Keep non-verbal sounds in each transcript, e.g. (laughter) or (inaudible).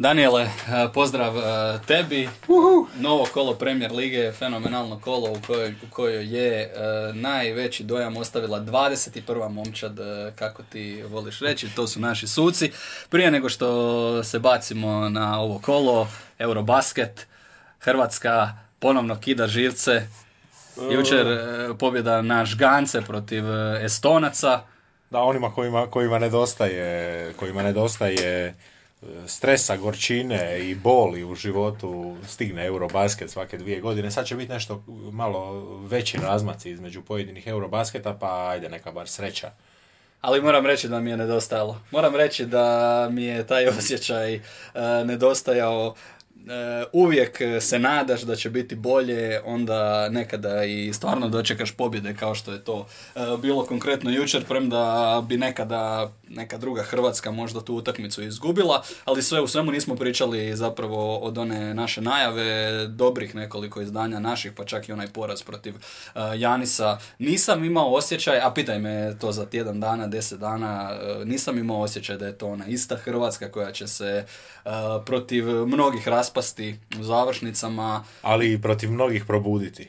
Daniele, eh, pozdrav eh, tebi. Novo kolo Premier Lige je fenomenalno kolo u kojoj, u kojoj je eh, najveći dojam ostavila 21. momčad, kako ti voliš reći, to su naši suci. Prije nego što se bacimo na ovo kolo, Eurobasket, Hrvatska ponovno kida živce. Jučer eh, pobjeda na Žgance protiv Estonaca. Da, onima kojima, kojima nedostaje, kojima nedostaje stresa, gorčine i boli u životu stigne Eurobasket svake dvije godine. Sad će biti nešto malo veći razmaci između pojedinih Eurobasketa, pa ajde neka bar sreća. Ali moram reći da mi je nedostajalo. Moram reći da mi je taj osjećaj e, nedostajao. E, uvijek se nadaš da će biti bolje, onda nekada i stvarno dočekaš pobjede kao što je to e, bilo konkretno jučer, premda bi nekada neka druga Hrvatska možda tu utakmicu izgubila, ali sve u svemu nismo pričali zapravo od one naše najave, dobrih nekoliko izdanja naših, pa čak i onaj poraz protiv e, Janisa. Nisam imao osjećaj, a pitaj me to za tjedan dana, deset dana, e, nisam imao osjećaj da je to ona ista Hrvatska koja će se e, protiv mnogih raspasti u završnicama, Ali i protiv mnogih probuditi.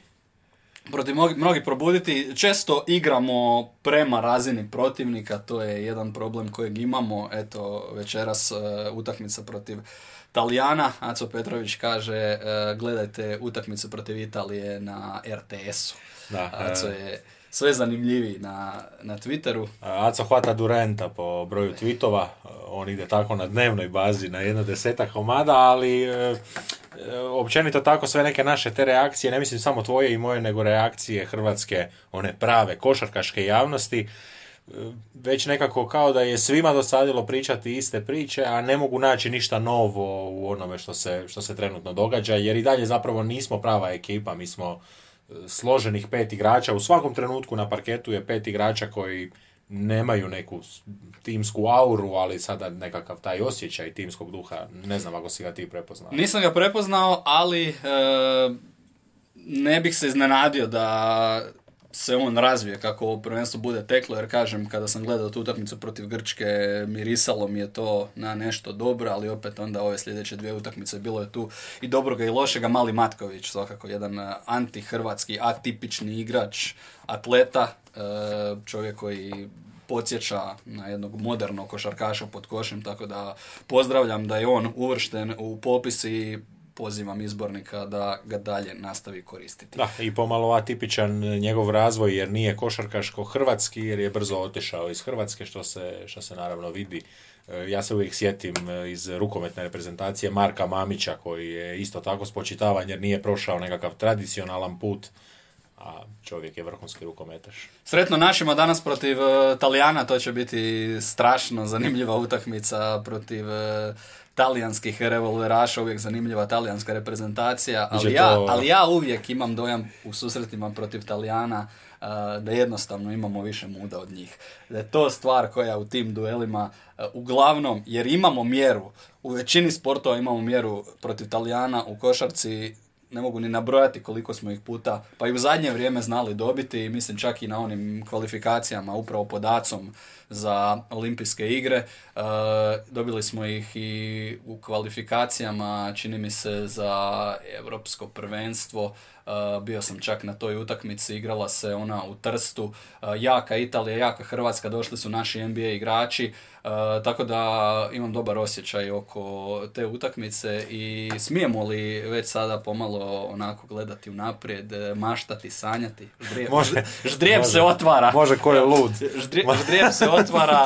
protiv mnogi, mnogi probuditi. Često igramo prema razini protivnika, to je jedan problem kojeg imamo. Eto, večeras e, utakmica protiv Talijana. Aco Petrović kaže, e, gledajte utakmicu protiv Italije na RTS-u. Da, Aco e. je sve zanimljiviji na, na Twitteru. Aco hvata Durenta po broju tweetova, on ide tako na dnevnoj bazi na jedno desetak komada, ali e, e, općenito tako sve neke naše te reakcije, ne mislim samo tvoje i moje, nego reakcije hrvatske, one prave košarkaške javnosti, e, već nekako kao da je svima dosadilo pričati iste priče, a ne mogu naći ništa novo u onome što se, što se trenutno događa, jer i dalje zapravo nismo prava ekipa, mi smo složenih pet igrača, u svakom trenutku na parketu je pet igrača koji nemaju neku timsku auru, ali sada nekakav taj osjećaj timskog duha, ne znam ako si ga ti prepoznao. Nisam ga prepoznao, ali e, ne bih se iznenadio da se on razvije kako ovo prvenstvo bude teklo, jer kažem, kada sam gledao tu utakmicu protiv Grčke, mirisalo mi je to na nešto dobro, ali opet onda ove sljedeće dvije utakmice bilo je tu i dobroga i lošega. Mali Matković, svakako jedan e, antihrvatski, atipični igrač, atleta, e, čovjek koji podsjeća na jednog modernog košarkaša pod košem, tako da pozdravljam da je on uvršten u popis i pozivam izbornika da ga dalje nastavi koristiti. Da, i pomalo atipičan njegov razvoj jer nije košarkaško hrvatski, jer je brzo otišao iz Hrvatske, što se, što se naravno vidi. E, Ja se uvijek sjetim e, iz rukometne reprezentacije Marka Mamića, koji je isto tako spočitavan jer nije prošao nekakav tradicionalan put, a čovjek je vrhunski rukometaš. Sretno našima danas protiv e, Talijana, to će biti strašno zanimljiva utakmica protiv talijanskih revolveraša, uvijek zanimljiva talijanska reprezentacija, ali ja, ali ja uvijek imam dojam u susretima protiv Talijana e, da jednostavno imamo više muda od njih. Da je to stvar koja u tim duelima e, uglavnom, jer imamo mjeru, u većini sportova imamo mjeru protiv Talijana u košarci, ne mogu ni nabrojati koliko smo ih puta, pa i u zadnje vrijeme znali dobiti, mislim čak i na onim kvalifikacijama, upravo pod ACom za olimpijske igre. E, dobili smo ih i u kvalifikacijama, čini mi se, za europsko prvenstvo. E, bio sam čak na toj utakmici, igrala se ona u Trstu. E, jaka Italija, jaka Hrvatska, došli su naši NBA igrači. E, tako da imam dobar osjećaj oko te utakmice i smijemo li već sada pomalo onako gledati unaprijed, e, maštati, sanjati. Ždrijeb, Može. ždrijeb Može. se otvara. Može ko je lud. Ždri- Ždrijeb se otvara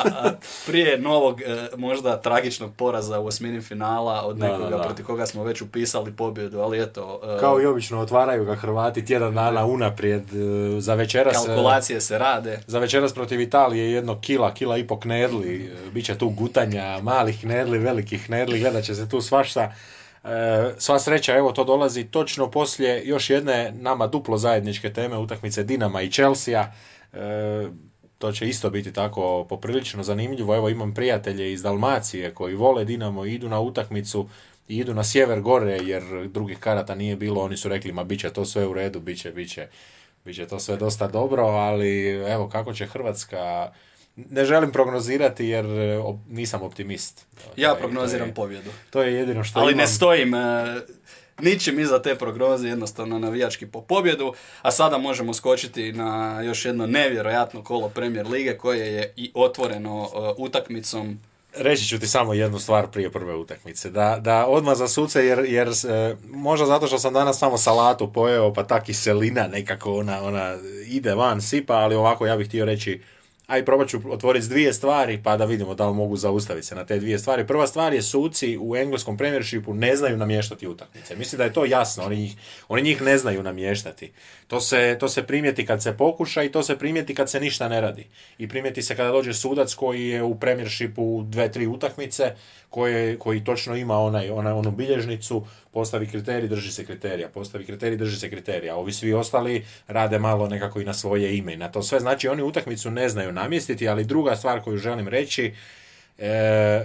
a, prije novog e, možda tragičnog poraza u osmini finala od Da, da, nekoga da. protiv koga smo već upisali pobjedu, ali eto, e, Kao i obično otvaraju ga Hrvati tjedan dana unaprijed e, za večeras. e, kalkulacije se rade. Za večeras protiv Italije jedno kila, kila i po knedli, e, bit će tu gutanja, malih knedli, velikih knedli, gledat će se tu svašta. E, sva sreća, evo to dolazi točno poslije još jedne nama duplo zajedničke teme utakmice Dinama i Chelsea. E, to će isto biti tako poprilično zanimljivo. Evo imam prijatelje iz Dalmacije koji vole Dinamo i idu na utakmicu i idu na sjever gore jer drugih karata nije bilo. Oni su rekli ma bit će to sve u redu, bit će, bit će, bit će to sve dosta dobro, ali evo kako će Hrvatska ne želim prognozirati jer nisam optimist. Ja prognoziram pobjedu. To je jedino što Ali imam. ne stojim e, ničim iza te prognoze, jednostavno navijački po pobjedu. A sada možemo skočiti na još jedno nevjerojatno kolo Premier Lige koje je i otvoreno e, utakmicom Reći ću ti samo jednu stvar prije prve utakmice. Da, da odmah za suce, jer, jer e, možda zato što sam danas samo salatu pojeo, pa ta kiselina nekako ona, ona ide van, sipa, ali ovako ja bih htio reći aj probat ću otvoriti dvije stvari pa da vidimo da li mogu zaustaviti se na te dvije stvari. Prva stvar je suci u engleskom premiershipu ne znaju namještati utakmice. Mislim da je to jasno, oni njih, oni njih ne znaju namještati. To se, to se primijeti kad se pokuša i to se primijeti kad se ništa ne radi. I primijeti se kada dođe sudac koji je u premiershipu dve, tri utakmice, koje, koji točno ima onaj, onaj, onu bilježnicu, postavi kriterij, drži se kriterija, postavi kriterij, drži se kriterija. Ovi svi ostali rade malo nekako i na svoje ime i na to sve. Znači oni utakmicu ne znaju namjestiti, ali druga stvar koju želim reći, e,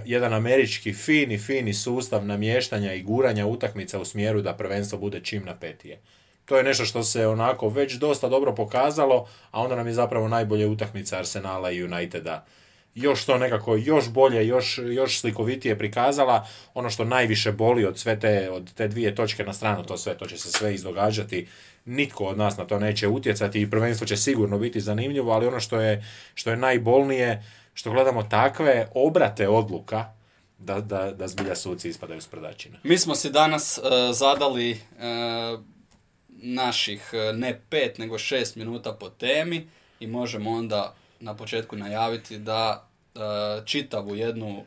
jedan američki fini, fini sustav namještanja i guranja utakmica u smjeru da prvenstvo bude čim napetije. To je nešto što se onako već dosta dobro pokazalo, a onda nam je zapravo najbolje utakmica Arsenala i Uniteda još to nekako još bolje, još, još slikovitije prikazala. Ono što najviše boli od sve te, od te dvije točke na stranu, to sve, to će se sve izdogađati. Nitko od nas na to neće utjecati i prvenstvo će sigurno biti zanimljivo, ali ono što je, što je najbolnije, što gledamo takve obrate odluka, da, da, da zbilja suci ispadaju s prdačina. Mi smo si danas uh, zadali uh, naših uh, ne pet, nego šest minuta po temi i možemo onda na početku najaviti da čitavu jednu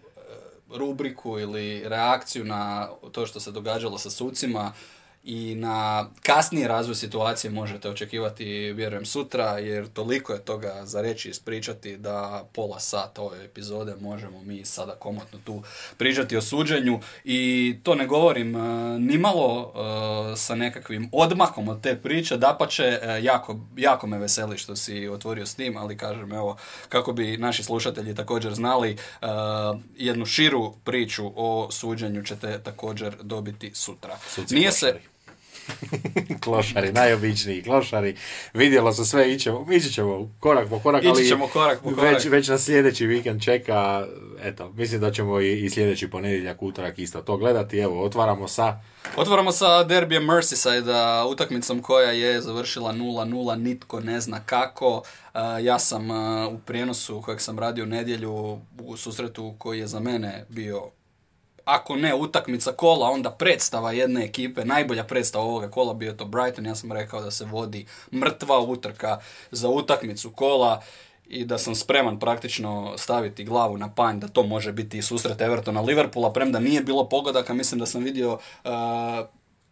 rubriku ili reakciju na to što se događalo sa sucima i na kasniji razvoj situacije možete očekivati, vjerujem, sutra, jer toliko je toga za reći ispričati da pola sata ove epizode možemo mi sada komotno tu pričati o suđenju. I to ne govorim uh, nimalo uh, sa nekakvim odmakom od te priče, dapače, uh, jako, jako me veseli što si otvorio s tim, ali kažem, evo, kako bi naši slušatelji također znali, jednu širu priču o suđenju ćete također dobiti sutra. Nije se (laughs) klošari, najobičniji klošari. Vidjelo se sve, ićemo, ići ćemo korak po korak, ali ćemo korak po korak. Već, već na sljedeći vikend čeka, eto, mislim da ćemo i, i sljedeći ponedjeljak, utorak isto to gledati. Evo, otvaramo sa... Otvaramo sa derbijem Merseyside, utakmicom koja je završila 0-0, nitko ne zna kako. Ja sam u prijenosu kojeg sam radio u nedjelju u susretu koji je za mene bio ako ne utakmica kola, onda predstava jedne ekipe, najbolja predstava ovoga kola bio to Brighton, ja sam rekao da se vodi mrtva utrka za utakmicu kola i da sam spreman praktično staviti glavu na panj da to može biti susret Evertona Liverpoola, premda nije bilo pogodaka, mislim da sam vidio uh,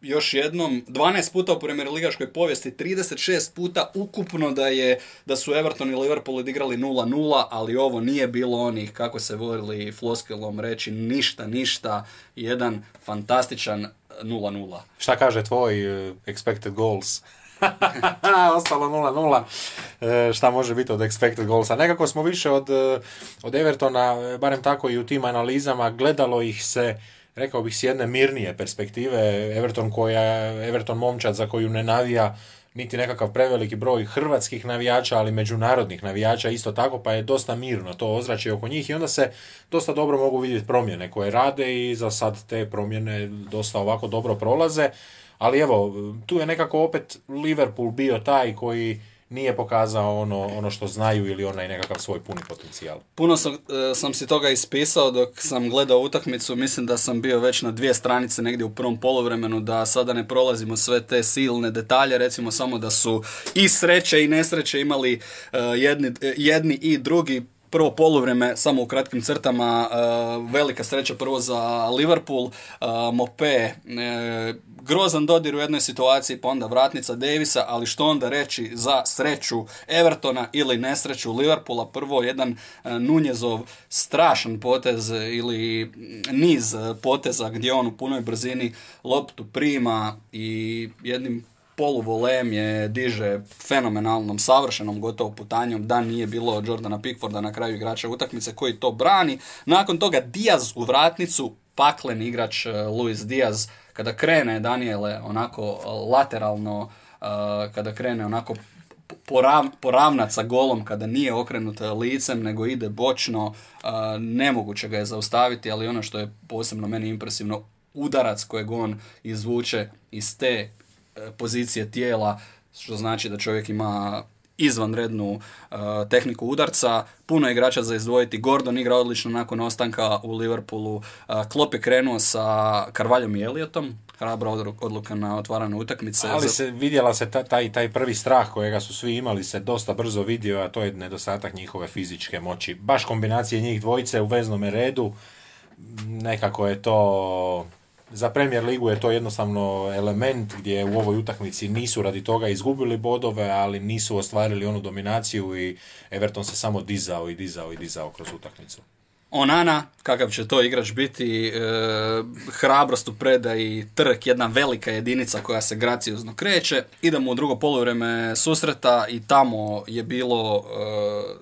još jednom 12 puta u Premier Ligaškoj povijesti, 36 puta ukupno da je da su Everton i Liverpool odigrali 0-0, ali ovo nije bilo onih kako se volili floskilom reći ništa, ništa, jedan fantastičan 0-0. Šta kaže tvoj uh, expected goals? (laughs) Ostalo 0-0. E, šta može biti od expected goalsa? Nekako smo više od, e, od Evertona, barem tako i u tim analizama, gledalo ih se rekao bih s jedne mirnije perspektive, Everton koja, Everton momčad za koju ne navija niti nekakav preveliki broj hrvatskih navijača, ali međunarodnih navijača isto tako, pa je dosta mirno to ozračje oko njih i onda se dosta dobro mogu vidjeti promjene koje rade i za sad te promjene dosta ovako dobro prolaze, ali evo, tu je nekako opet Liverpool bio taj koji nije pokazao ono, ono što znaju ili onaj nekakav svoj puni potencijal. Puno sam, e, sam si toga ispisao dok sam gledao utakmicu, mislim da sam bio već na dvije stranice negdje u prvom polovremenu, da sada ne prolazimo sve te silne detalje, recimo samo da su i sreće i nesreće imali e, jedni, jedni i drugi prvo poluvrijeme, samo u kratkim crtama, velika sreća prvo za Liverpool, Mope, grozan dodir u jednoj situaciji, pa onda vratnica Davisa, ali što onda reći za sreću Evertona ili nesreću Liverpoola, prvo jedan Nunjezov strašan potez ili niz poteza gdje on u punoj brzini loptu prima i jednim poluvolem je diže fenomenalnom, savršenom gotovo putanjom da nije bilo Jordana Pickforda na kraju igrača utakmice koji to brani. Nakon toga Diaz u vratnicu, paklen igrač eh, Luis Diaz, kada krene Daniele onako eh, lateralno, eh, kada krene onako porav, poravnat sa golom kada nije okrenut licem nego ide bočno, nemoguće ga je zaustaviti, ali ono što je posebno meni impresivno, udarac kojeg on izvuče iz te pozicije tijela, što znači da čovjek ima izvanrednu uh, tehniku udarca. Puno igrača za izdvojiti. Gordon igra odlično nakon ostanka u Liverpoolu. Uh, Klopp je krenuo sa Karvaljom i Elliotom. Hrabra odluka na otvarane utakmice. Ali se vidjela se taj, taj prvi strah kojega su svi imali se dosta brzo vidio, a to je nedostatak njihove fizičke moći. Baš kombinacije njih dvojice u veznome redu, nekako je to za Premier ligu je to jednostavno element gdje u ovoj utakmici nisu radi toga izgubili bodove, ali nisu ostvarili onu dominaciju i Everton se samo dizao i dizao i dizao kroz utakmicu. Onana, kakav će to igrač biti, e, hrabrost u predaji, trk, jedna velika jedinica koja se graciozno kreće. Idemo u drugo poluvreme susreta i tamo je bilo e,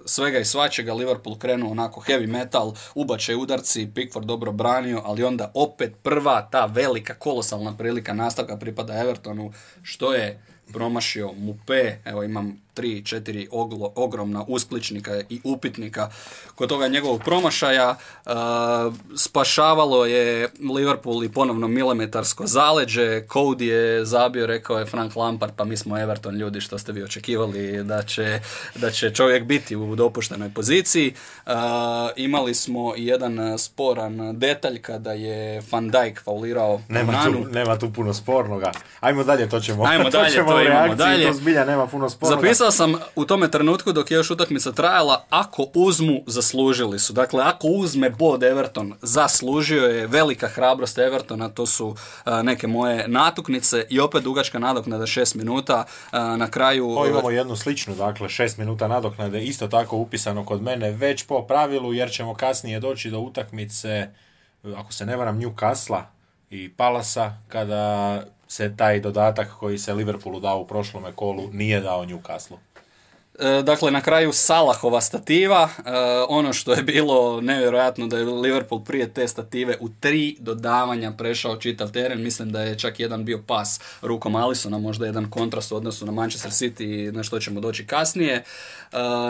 svega i svačega. Liverpool krenuo onako heavy metal, ubačaj udarci, Pickford dobro branio, ali onda opet prva ta velika kolosalna prilika nastavka pripada Evertonu, što je promašio Mupe, evo imam tri, četiri oglo, ogromna uspličnika i upitnika kod toga njegovog promašaja. Uh, spašavalo je Liverpool i ponovno milimetarsko zaleđe. Cody je zabio, rekao je Frank Lampard, pa mi smo Everton ljudi što ste vi očekivali da će, da će čovjek biti u dopuštenoj poziciji. Uh, imali smo i jedan sporan detalj kada je Van Dijk faulirao nema tu, nema tu puno spornoga. Ajmo dalje, to ćemo. Ajmo (laughs) dalje, to, to imamo dalje. To zbilja nema puno spornoga napisao sam u tome trenutku dok je još utakmica trajala, ako uzmu, zaslužili su. Dakle, ako uzme bod Everton, zaslužio je velika hrabrost Evertona, to su neke moje natuknice i opet dugačka nadoknada šest minuta na kraju... O, imamo jednu sličnu, dakle, šest minuta nadoknade, isto tako upisano kod mene, već po pravilu, jer ćemo kasnije doći do utakmice, ako se ne varam, Newcastle i Palasa, kada se taj dodatak koji se Liverpoolu dao u prošlome kolu nije dao Newcastle. E, dakle, na kraju Salahova stativa, e, ono što je bilo nevjerojatno da je Liverpool prije te stative u tri dodavanja prešao čitav teren, mislim da je čak jedan bio pas rukom Alisona, možda jedan kontrast u odnosu na Manchester City, na što ćemo doći kasnije. E,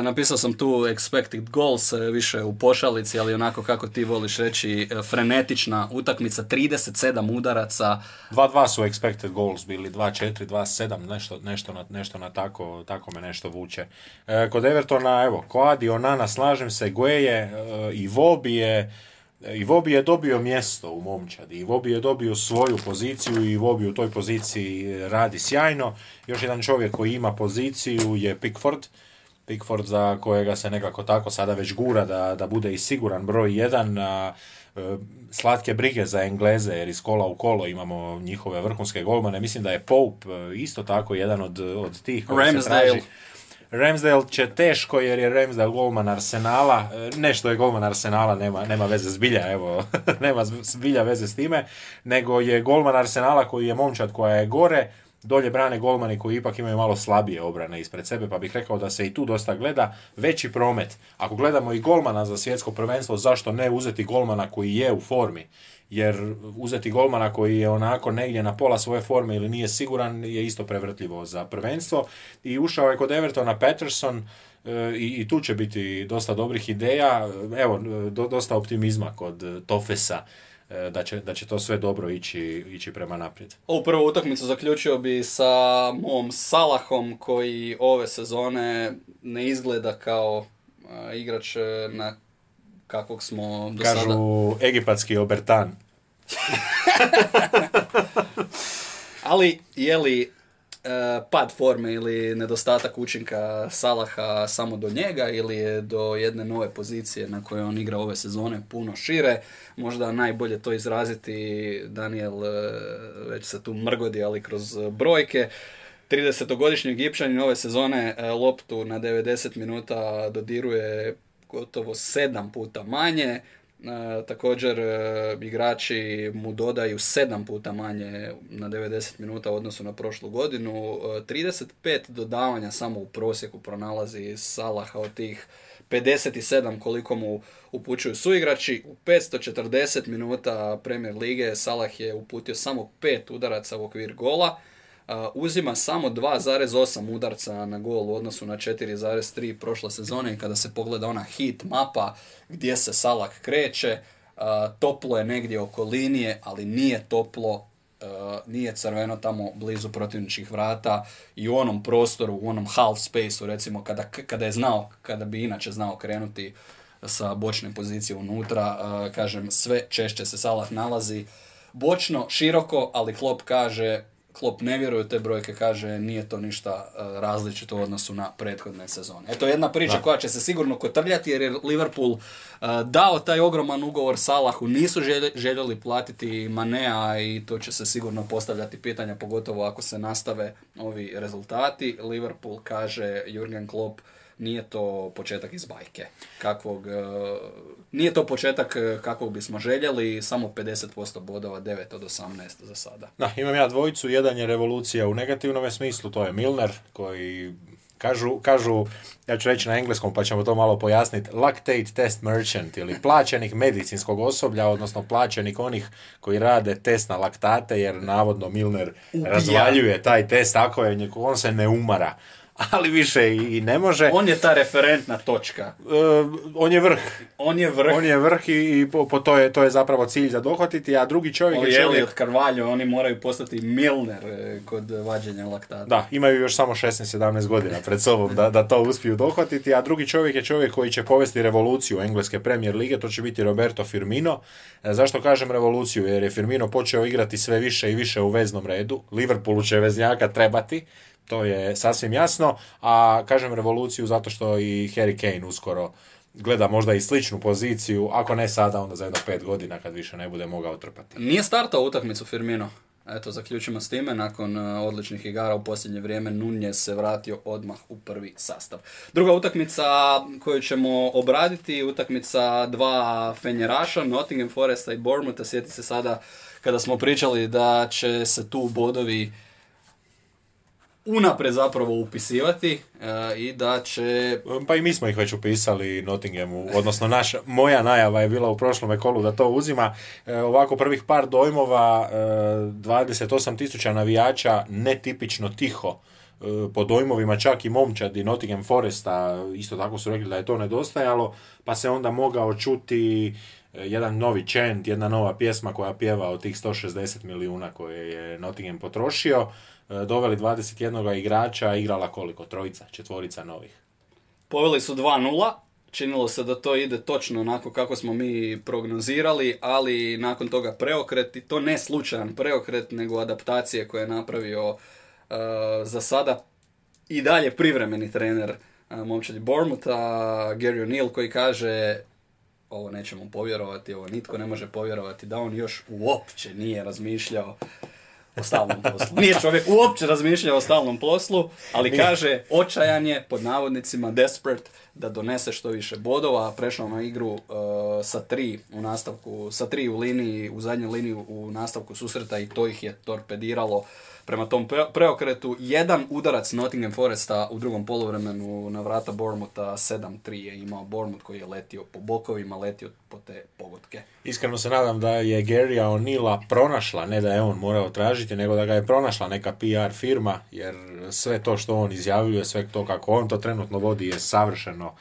napisao sam tu expected goals, više u pošalici, ali onako kako ti voliš reći, frenetična utakmica, 37 udaraca. 2-2 su expected goals bili, 2-4, 2-7, nešto, nešto, na, nešto na tako, tako me nešto vuče. E, kod Evertona, evo, Koadi, Onana, slažem se, Gueje e, i Vobi je i Vobi je dobio mjesto u momčadi, i Vobi je dobio svoju poziciju i Vobi u toj poziciji radi sjajno. Još jedan čovjek koji ima poziciju je Pickford, Pickford za kojega se nekako tako sada već gura da, da bude i siguran broj jedan, a, e, slatke brige za Engleze jer iz kola u kolo imamo njihove vrhunske golmane. Mislim da je Pope isto tako jedan od, od tih koji se traži. Ramsdale će teško jer je Ramsdale golman Arsenala, e, nešto je golman Arsenala, nema, nema veze zbilja, evo, (laughs) nema zbilja veze s time, nego je golman Arsenala koji je momčad koja je gore, dolje brane golmani koji ipak imaju malo slabije obrane ispred sebe, pa bih rekao da se i tu dosta gleda veći promet. Ako gledamo i golmana za svjetsko prvenstvo, zašto ne uzeti golmana koji je u formi? Jer uzeti golmana koji je onako negdje na pola svoje forme ili nije siguran je isto prevrtljivo za prvenstvo i ušao je kod Evertona Patterson e, i, i tu će biti dosta dobrih ideja, evo dosta optimizma kod Tofesa e, da će, da će to sve dobro ići, ići prema naprijed. Ovu prvu utakmicu zaključio bi sa mom Salahom koji ove sezone ne izgleda kao igrač na kakvog smo do Kažu sada... egipatski obertan. Ali, je li e, pad forme ili nedostatak učinka Salaha samo do njega ili je do jedne nove pozicije na kojoj on igra ove sezone puno šire. Možda najbolje to izraziti Daniel e, već se tu mrgodi, ali kroz brojke. 30-godišnji Egipćanin ove sezone e, loptu na 90 minuta dodiruje gotovo 7 puta manje. E, također e, igrači mu dodaju 7 puta manje na 90 minuta u odnosu na prošlu godinu. 35 dodavanja samo u prosjeku pronalazi Salaha od tih 57 koliko mu upućuju suigrači. U 540 minuta Premier Lige Salah je uputio samo 5 udaraca u okvir gola uzima samo 2,8 udarca na gol u odnosu na 4,3 prošle sezone i kada se pogleda ona hit mapa gdje se Salak kreće, toplo je negdje oko linije, ali nije toplo, nije crveno tamo blizu protivničkih vrata i u onom prostoru, u onom half spaceu recimo kada, kada je znao, kada bi inače znao krenuti sa bočne pozicije unutra, kažem sve češće se Salah nalazi bočno, široko, ali Klopp kaže Klop ne vjeruje te brojke, kaže nije to ništa e, različito u odnosu na prethodne sezone. Eto jedna priča koja će se sigurno kotrljati jer je Liverpool e, dao taj ogroman ugovor Salahu, nisu željeli platiti Manea i to će se sigurno postavljati pitanja, pogotovo ako se nastave ovi rezultati. Liverpool kaže Jurgen Klopp nije to početak iz bajke. Kakvog, e, nije to početak e, kakvog bismo željeli, samo 50% bodova, 9 od 18 za sada. Da, imam ja dvojicu, jedan je revolucija u negativnom smislu, to je Milner, koji kažu, kažu, ja ću reći na engleskom pa ćemo to malo pojasniti, lactate test merchant ili plaćenik medicinskog osoblja, odnosno plaćenik onih koji rade test na laktate jer navodno Milner razvaljuje taj test, ako je, on se ne umara (laughs) ali više i ne može. On je ta referentna točka. E, on je vrh. On je vrh. On je vrh i, po, po to, je, to je zapravo cilj za dohvatiti, a drugi čovjek je čovjek... od Carvalho, oni moraju postati Milner e, kod vađenja laktata. Da, imaju još samo 16-17 godina pred sobom da, da to uspiju dohvatiti, a drugi čovjek je čovjek koji će povesti revoluciju engleske premier lige, to će biti Roberto Firmino. E, zašto kažem revoluciju? Jer je Firmino počeo igrati sve više i više u veznom redu. Liverpoolu će veznjaka trebati to je sasvim jasno, a kažem revoluciju zato što i Harry Kane uskoro gleda možda i sličnu poziciju, ako ne sada, onda za jedno pet godina kad više ne bude mogao trpati. Nije startao utakmicu Firmino. Eto, zaključimo s time, nakon e, odličnih igara u posljednje vrijeme Nunje se vratio odmah u prvi sastav. Druga utakmica koju ćemo obraditi, utakmica dva fenjeraša, Nottingham Foresta i Bournemoutha, sjeti se sada kada smo pričali da će se tu bodovi unapred zapravo upisivati e, i da će... Pa i mi smo ih već upisali Nottinghamu, odnosno naša, moja najava je bila u prošlom kolu da to uzima. E, ovako prvih par dojmova, e, 28 tisuća navijača, netipično tiho, po dojmovima čak i momčadi Nottingham Foresta, isto tako su rekli da je to nedostajalo, pa se onda mogao čuti jedan novi chant, jedna nova pjesma koja pjeva od tih 160 milijuna koje je Nottingham potrošio. E, doveli 21 igrača, igrala koliko? Trojica, četvorica novih. Poveli su 2-0, činilo se da to ide točno onako kako smo mi prognozirali, ali nakon toga preokret, i to ne slučajan preokret, nego adaptacije koje je napravio uh, za sada i dalje privremeni trener uh, momčadi Bournemoutha, Gary O'Neill, koji kaže ovo nećemo povjerovati, ovo nitko ne može povjerovati, da on još uopće nije razmišljao o stalnom poslu. (laughs) Nije čovjek uopće razmišljao o stalnom poslu, ali kaže očajan je, pod navodnicima, desperate, da donese što više bodova. Prešao na igru uh, sa tri u nastavku, sa tri u liniji, u zadnjoj liniji u nastavku susreta i to ih je torpediralo prema tom preokretu. Jedan udarac Nottingham Foresta u drugom poluvremenu na vrata Bournemoutha 7-3 je imao Bournemouth koji je letio po bokovima, letio po te pogotke. Iskreno se nadam da je Gary O'Neilla pronašla, ne da je on morao tražiti, nego da ga je pronašla neka PR firma, jer sve to što on izjavljuje, sve to kako on to trenutno vodi je savršeno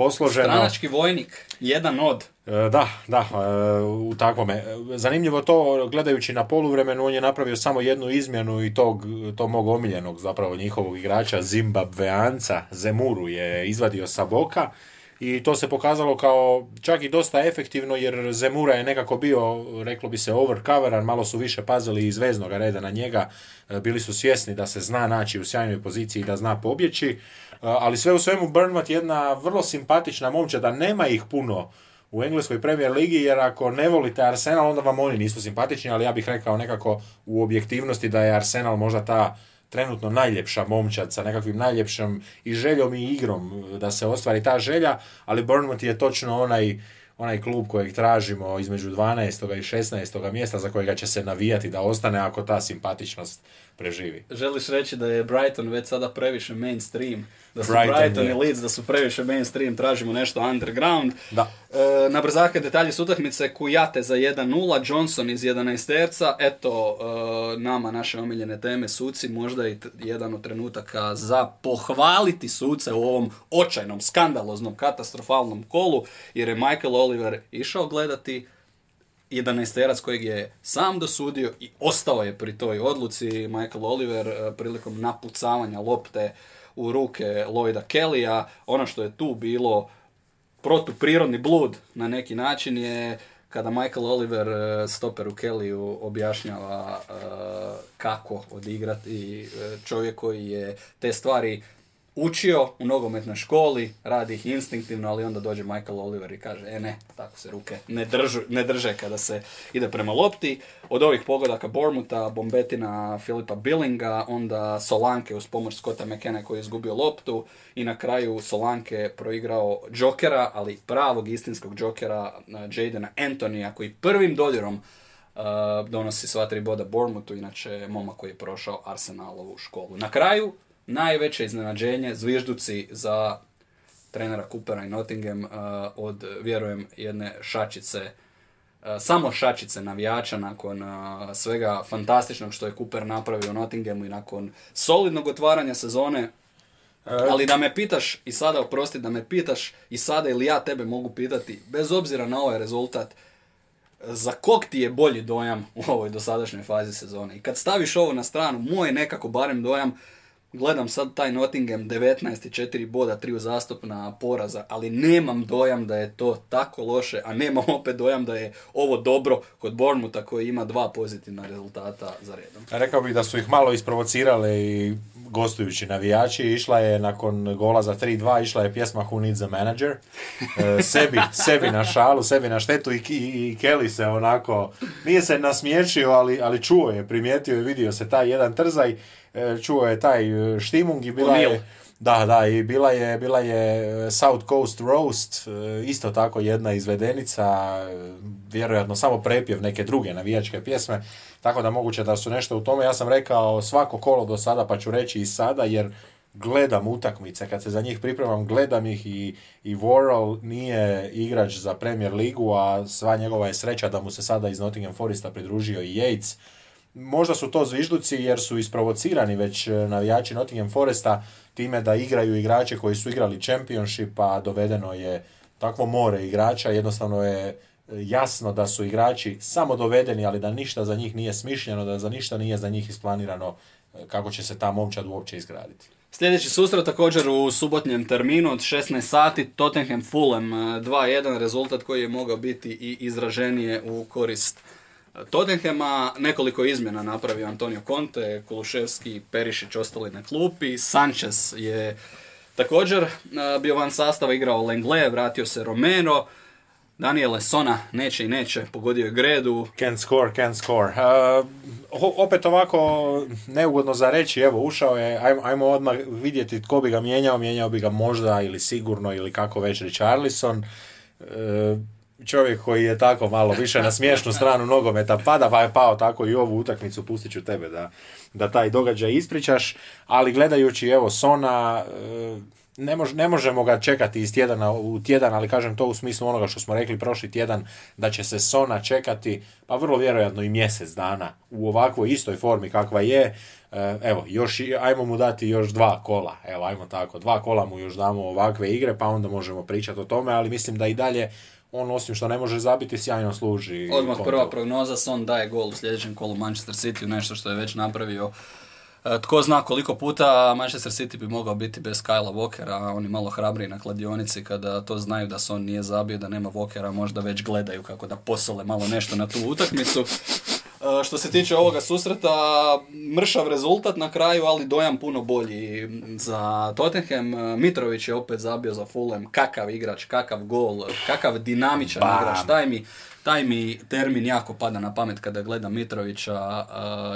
posloženo. Stranački vojnik, jedan od. E, da, da, e, u takvome. Zanimljivo to, gledajući na poluvremenu, on je napravio samo jednu izmjenu i tog, tog mog omiljenog zapravo njihovog igrača, Zimbabveanca, Zemuru je izvadio sa boka i to se pokazalo kao čak i dosta efektivno jer Zemura je nekako bio, reklo bi se, overcoveran, malo su više pazili iz veznog reda na njega, e, bili su svjesni da se zna naći u sjajnoj poziciji i da zna pobjeći, ali sve u svemu Burnmouth jedna vrlo simpatična momča da nema ih puno u engleskoj Premier Ligi, jer ako ne volite Arsenal, onda vam oni nisu simpatični, ali ja bih rekao nekako u objektivnosti da je Arsenal možda ta trenutno najljepša momčad sa nekakvim najljepšom i željom i igrom da se ostvari ta želja, ali Bournemouth je točno onaj onaj klub kojeg tražimo između 12. i 16. mjesta za kojega će se navijati da ostane ako ta simpatičnost preživi. Želiš reći da je Brighton već sada previše mainstream, da su Brighton, i Leeds da su previše mainstream, tražimo nešto underground. Da. E, na brzake detalje s utakmice Kujate za 1-0, Johnson iz 11 terca, eto e, nama naše omiljene teme suci, možda i jedan od trenutaka za pohvaliti suce u ovom očajnom, skandaloznom, katastrofalnom kolu, jer je Michael Oliver išao gledati 11 kojeg je sam dosudio i ostao je pri toj odluci Michael Oliver e, prilikom napucavanja lopte u ruke Lloyda Kellya. Ono što je tu bilo protuprirodni blud na neki način je kada Michael Oliver e, stoperu Kellyu objašnjava e, kako odigrati čovjek koji je te stvari učio u nogometnoj školi, radi ih instinktivno, ali onda dođe Michael Oliver i kaže, e ne, tako se ruke ne, držu, ne drže kada se ide prema lopti. Od ovih pogodaka Bormuta, Bombetina, Filipa Billinga, onda Solanke uz pomoć Scotta McKenna koji je izgubio loptu i na kraju Solanke proigrao Jokera, ali pravog istinskog Jokera, Jadena Antonija koji prvim dodirom donosi sva tri boda Bournemouthu, inače momak koji je prošao Arsenalovu školu. Na kraju, najveće iznenađenje, zvižduci za trenera Coopera i Nottingham uh, od, vjerujem, jedne šačice, uh, samo šačice navijača nakon uh, svega fantastičnog što je Cooper napravio u Nottinghamu i nakon solidnog otvaranja sezone. Ali da me pitaš, i sada oprosti, da me pitaš i sada ili ja tebe mogu pitati, bez obzira na ovaj rezultat, za kog ti je bolji dojam u ovoj dosadašnjoj fazi sezone? I kad staviš ovo na stranu, moj nekako barem dojam, Gledam sad taj Nottingham 19 i 4 boda, tri uzastopna poraza, ali nemam dojam da je to tako loše, a nemam (laughs) opet dojam da je ovo dobro kod Bournemoutha koji ima dva pozitivna rezultata za redom. Rekao bih da su ih malo isprovocirale i gostujući navijači, išla je nakon gola za 3-2, išla je pjesma Who Needs a Manager, e, sebi, (laughs) sebi na šalu, sebi na štetu i, i, Kelly se onako, nije se nasmiječio, ali, ali čuo je, primijetio i vidio se taj jedan trzaj, čuo je taj e, štimung i bila je... Da, da, i bila je, bila je South Coast Roast, isto tako jedna izvedenica, vjerojatno samo prepjev neke druge navijačke pjesme, tako da moguće da su nešto u tome. Ja sam rekao svako kolo do sada, pa ću reći i sada, jer gledam utakmice, kad se za njih pripremam, gledam ih i, i Worrell nije igrač za Premier Ligu, a sva njegova je sreća da mu se sada iz Nottingham Foresta pridružio i Yates. Možda su to zvižduci jer su isprovocirani već e, navijači Nottingham Foresta time da igraju igrače koji su igrali Championship, a dovedeno je takvo more igrača, jednostavno je jasno da su igrači samo dovedeni, ali da ništa za njih nije smišljeno, da za ništa nije za njih isplanirano e, kako će se ta momčad uopće izgraditi. Sljedeći susret također u subotnjem terminu od 16 sati, Tottenham Fulham 2-1, e, rezultat koji je mogao biti i izraženije u korist e, Tottenhama. Nekoliko izmjena napravio Antonio Conte, Kuluševski, Perišić ostali na klupi, Sanchez je također bio van sastava, igrao Lengle, vratio se Romero, Daniele Sona neće i neće, pogodio je Gredu. Can't score, can't score. Uh, opet ovako neugodno za reći, evo ušao je, ajmo, ajmo odmah vidjeti tko bi ga mijenjao, mijenjao bi ga možda ili sigurno ili kako već Richarlison. Uh, čovjek koji je tako malo više na smiješnu stranu nogometa pada, pa je pao tako i ovu utakmicu, pustit ću tebe da, da taj događaj ispričaš, ali gledajući evo Sona, uh, ne, mož, ne možemo ga čekati iz tjedana u tjedan, ali kažem to u smislu onoga što smo rekli prošli tjedan, da će se Sona čekati, pa vrlo vjerojatno i mjesec dana u ovakvoj istoj formi kakva je. E, evo, još, ajmo mu dati još dva kola, evo, ajmo tako, dva kola mu još damo ovakve igre, pa onda možemo pričati o tome, ali mislim da i dalje on osim što ne može zabiti, sjajno služi. Odmah prva prognoza, Son daje gol u sljedećem kolu Manchester City, nešto što je već napravio E, tko zna koliko puta Manchester City bi mogao biti bez Kyla Walkera, a oni malo hrabriji na kladionici kada to znaju da se on nije zabio, da nema Walkera, možda već gledaju kako da posole malo nešto na tu utakmicu. E, što se tiče ovoga susreta, mršav rezultat na kraju, ali dojam puno bolji za Tottenham. E, Mitrović je opet zabio za Fulham, kakav igrač, kakav gol, kakav dinamičan igrač. Taj mi, taj mi termin jako pada na pamet kada gledam Mitrovića,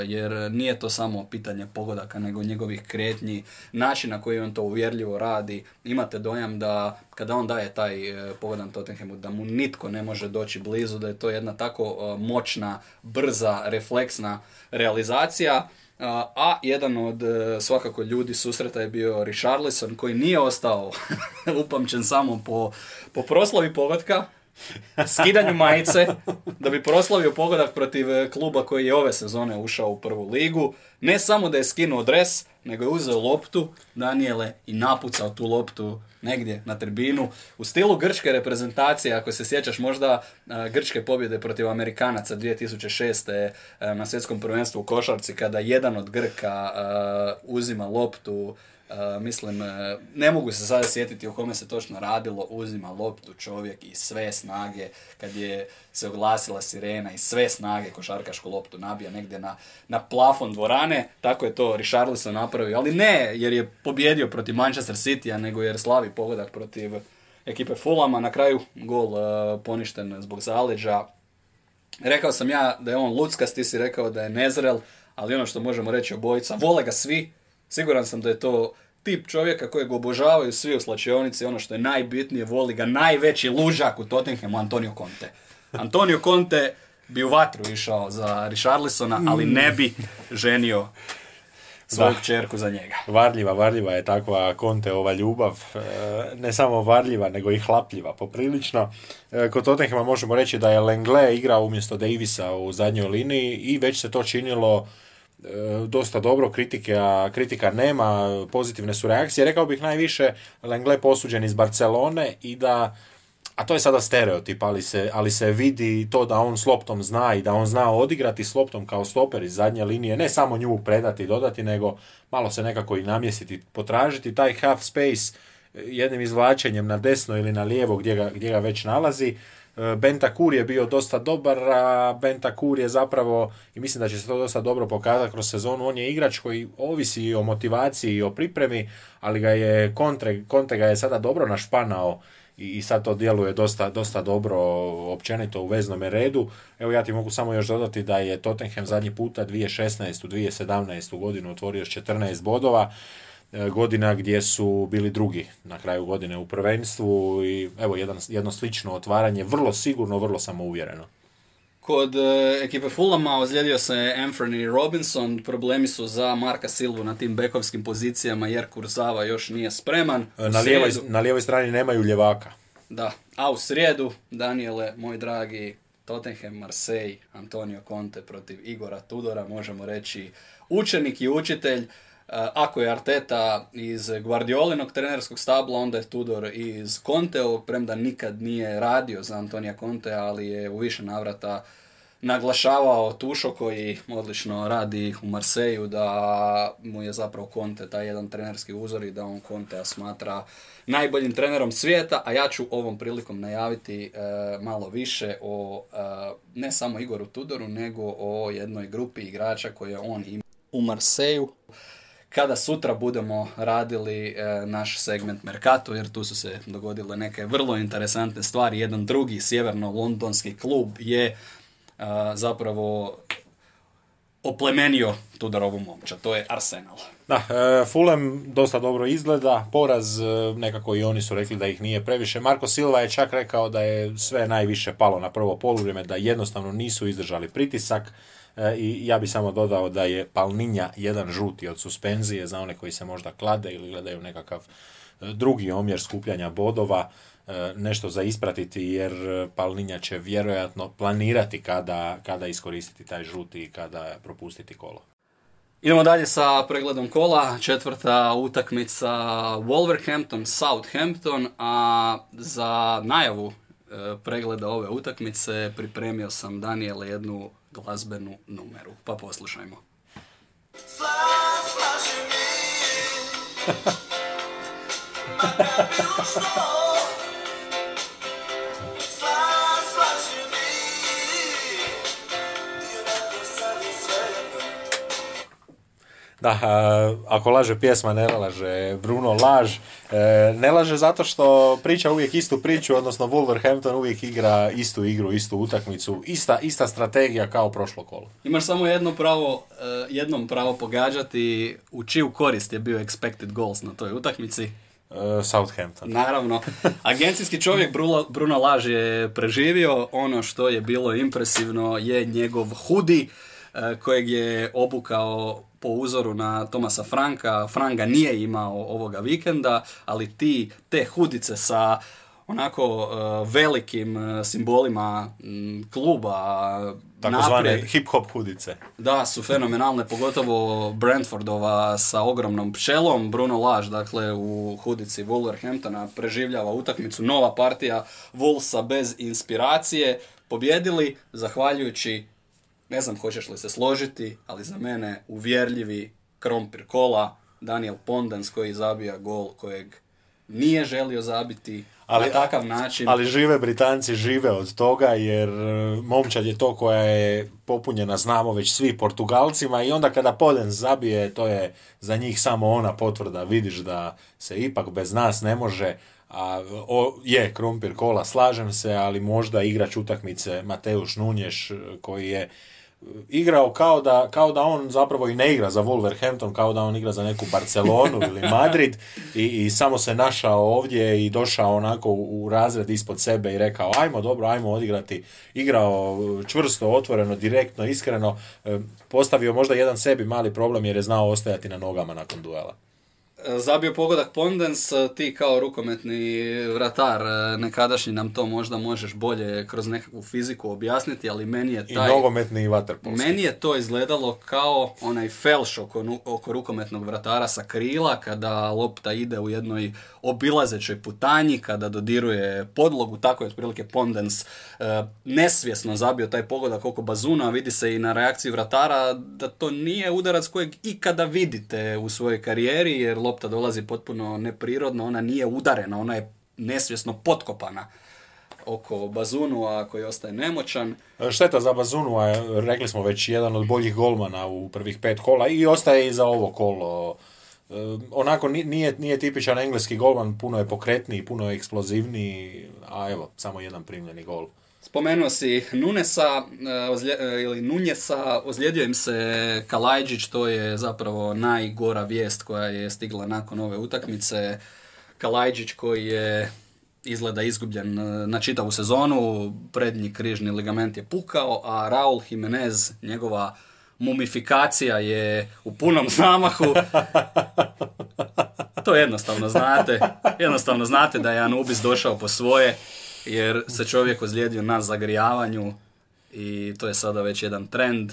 jer nije to samo pitanje pogodaka, nego njegovih kretnji, način na koji on to uvjerljivo radi. Imate dojam da kada on daje taj e, pogodan Tottenhamu, da mu nitko ne može doći blizu, da je to jedna tako e, moćna, brza, refleksna realizacija. A jedan od e, svakako ljudi susreta je bio Richarlison koji nije ostao (laughs) upamćen samo po, po proslavi pogotka, skidanju majice da bi proslavio pogodak protiv e, kluba koji je ove sezone ušao u prvu ligu. Ne samo da je skinuo dres, nego je uzeo loptu, Daniele, i napucao tu loptu negdje na tribinu. U stilu grčke reprezentacije, ako se sjećaš možda e, grčke pobjede protiv Amerikanaca 2006. E, na svjetskom prvenstvu u košarci, kada jedan od Grka uzima loptu mislim, e, ne mogu se sada sjetiti o kome se točno radilo, uzima loptu čovjek i sve snage, kad je se oglasila sirena i sve snage košarkašku loptu nabija negdje na, na plafon dvorane, tako je to Richarlison napravio, ali ne jer je pobjedio protiv Manchester City, nego jer slavi pogodak protiv ekipe Fulama, na kraju gol uh, poništen zbog zaleđa. Rekao sam ja da je on luckast, ti si rekao da je nezrel, ali ono što možemo reći obojica, vole ga svi, Siguran sam da je to tip čovjeka kojeg obožavaju svi u slačionici, ono što je najbitnije, voli ga najveći lužak u Tottenhamu, Antonio Conte. Antonio Conte bi u vatru išao za Richarlisona, ali ne bi ženio svoju čerku za njega. Varljiva, varljiva je takva konte ova ljubav, e, ne samo varljiva, nego i hlapljiva poprilično. E, kod Tottenhama možemo reći da je Lengle igrao umjesto Davisa u zadnjoj liniji i već se to činilo dosta dobro, kritike, a kritika nema, pozitivne su reakcije. Rekao bih najviše Lengle posuđen iz Barcelone i da a to je sada stereotip, ali se, ali se vidi to da on s loptom zna i da on zna odigrati s loptom kao stoper iz zadnje linije, ne samo nju predati i dodati, nego malo se nekako i namjestiti, potražiti taj half space jednim izvlačenjem na desno ili na lijevo gdje ga, gdje ga već nalazi. E, Bentakur je bio dosta dobar, a Bentakur je zapravo, i mislim da će se to dosta dobro pokazati kroz sezonu, on je igrač koji ovisi i o motivaciji i o pripremi, ali ga je kontre, Konte ga je sada dobro našpanao i, i sad to djeluje dosta, dosta dobro općenito u veznom redu. Evo ja ti mogu samo još dodati da je Tottenham zadnji puta 2016. 2017. godinu otvorio s 14 bodova godina gdje su bili drugi na kraju godine u prvenstvu i evo jedan, jedno slično otvaranje, vrlo sigurno, vrlo samouvjereno. Kod e, ekipe Fulama ozlijedio se Anthony Robinson, problemi su za Marka Silvu na tim bekovskim pozicijama jer Kurzava još nije spreman. E, na, lijevoj, na lijevoj strani nemaju ljevaka. Da, a u srijedu, Daniele, moj dragi, Tottenham, Marseille, Antonio Conte protiv Igora Tudora, možemo reći učenik i učitelj. Ako je Arteta iz Guardiolinog trenerskog stabla, onda je Tudor iz Conteovog, premda nikad nije radio za Antonija Conte, ali je u više navrata naglašavao Tušo koji odlično radi u Marseju da mu je zapravo Conte taj jedan trenerski uzor i da on Contea smatra najboljim trenerom svijeta, a ja ću ovom prilikom najaviti e, malo više o e, ne samo Igoru Tudoru, nego o jednoj grupi igrača koje on ima u Marseju kada sutra budemo radili e, naš segment Mercato, jer tu su se dogodile neke vrlo interesantne stvari. Jedan drugi sjeverno-londonski klub je e, zapravo oplemenio Tudorovu momča, to je Arsenal. Da, e, Fulham dosta dobro izgleda, poraz nekako i oni su rekli da ih nije previše. Marko Silva je čak rekao da je sve najviše palo na prvo poluvrijeme, da jednostavno nisu izdržali pritisak. E, I ja bi samo dodao da je Palninja jedan žuti od suspenzije za one koji se možda klade ili gledaju nekakav e, drugi omjer skupljanja bodova, e, nešto za ispratiti jer Palninja će vjerojatno planirati kada, kada iskoristiti taj žuti i kada propustiti kolo. Idemo dalje sa pregledom kola. Četvrta utakmica Wolverhampton, Southampton, a za najavu pregleda ove utakmice pripremio sam Daniele jednu glazbenu numeru. Pa poslušajmo. Slaži (laughs) mi, Da, a, ako laže pjesma, ne laže Bruno laž. E, ne laže zato što priča uvijek istu priču, odnosno Wolverhampton uvijek igra istu igru, istu utakmicu, ista, ista strategija kao prošlo kolo. Imaš samo jedno pravo, e, jednom pravo pogađati u čiju korist je bio expected goals na toj utakmici. E, Southampton. Naravno. Agencijski čovjek Bruno, Bruno Laž je preživio. Ono što je bilo impresivno je njegov hudi e, kojeg je obukao po uzoru na Tomasa Franka. Franka nije imao ovoga vikenda, ali ti, te hudice sa onako uh, velikim uh, simbolima m, kluba Takozvane hip-hop hudice. Da, su fenomenalne, pogotovo Brentfordova sa ogromnom pčelom. Bruno Laž, dakle, u hudici Wolverhamptona preživljava utakmicu. Nova partija Wolvesa bez inspiracije. Pobjedili, zahvaljujući, ne znam hoćeš li se složiti, ali za mene uvjerljivi krompir kola, Daniel Pondens koji zabija gol kojeg nije želio zabiti Ali- na takav način. Ali žive Britanci žive od toga jer e, momčad je to koja je popunjena, znamo već svi Portugalcima i onda kada Poden zabije, to je za njih samo ona potvrda, vidiš da se ipak bez nas ne može, a o, je Krumpir kola, slažem se, ali možda igrač utakmice Mateuš Nunješ e, koji je igrao kao da, kao da on zapravo i ne igra za Wolverhampton, kao da on igra za neku Barcelonu ili Madrid i, i samo se našao ovdje i došao onako u, razred ispod sebe i rekao ajmo dobro, ajmo odigrati. Igrao čvrsto, otvoreno, direktno, iskreno. E, Postavio možda jedan sebi mali problem jer je znao ostajati na nogama nakon duela. Zabio pogodak Pondens, ti kao rukometni vratar, nekadašnji nam to možda možeš bolje kroz nekakvu fiziku objasniti, ali meni je I taj... nogometni i vaterpolski. Meni je to izgledalo kao onaj felš oko, oko rukometnog vratara sa krila, kada lopta ide u jednoj obilazećoj putanji, kada dodiruje podlogu, tako je otprilike Pondens e, nesvjesno zabio taj pogodak oko bazuna, vidi se i na reakciji vratara da to nije udarac kojeg ikada vidite u svojoj karijeri, jer lopta dolazi potpuno neprirodno, ona nije udarena, ona je nesvjesno potkopana oko bazunu, a koji ostaje nemoćan. Šteta za Bazunu, rekli smo već jedan od boljih golmana u prvih pet kola i ostaje i za ovo kolo. Onako ni- nije, nije tipičan engleski golman, puno je pokretniji, puno je eksplozivniji, a evo, samo jedan primljeni gol. Spomenuo si Nunesa, e, ozlje, e, ili Nunjesa, ozlijedio im se Kalajđić, to je zapravo najgora vijest koja je stigla nakon ove utakmice. Kalajđić koji je izgleda izgubljen e, na čitavu sezonu, prednji križni ligament je pukao, a Raul Jimenez, njegova mumifikacija je u punom zamahu. To jednostavno znate. Jednostavno znate da je Anubis došao po svoje, jer se čovjek ozlijedio na zagrijavanju i to je sada već jedan trend.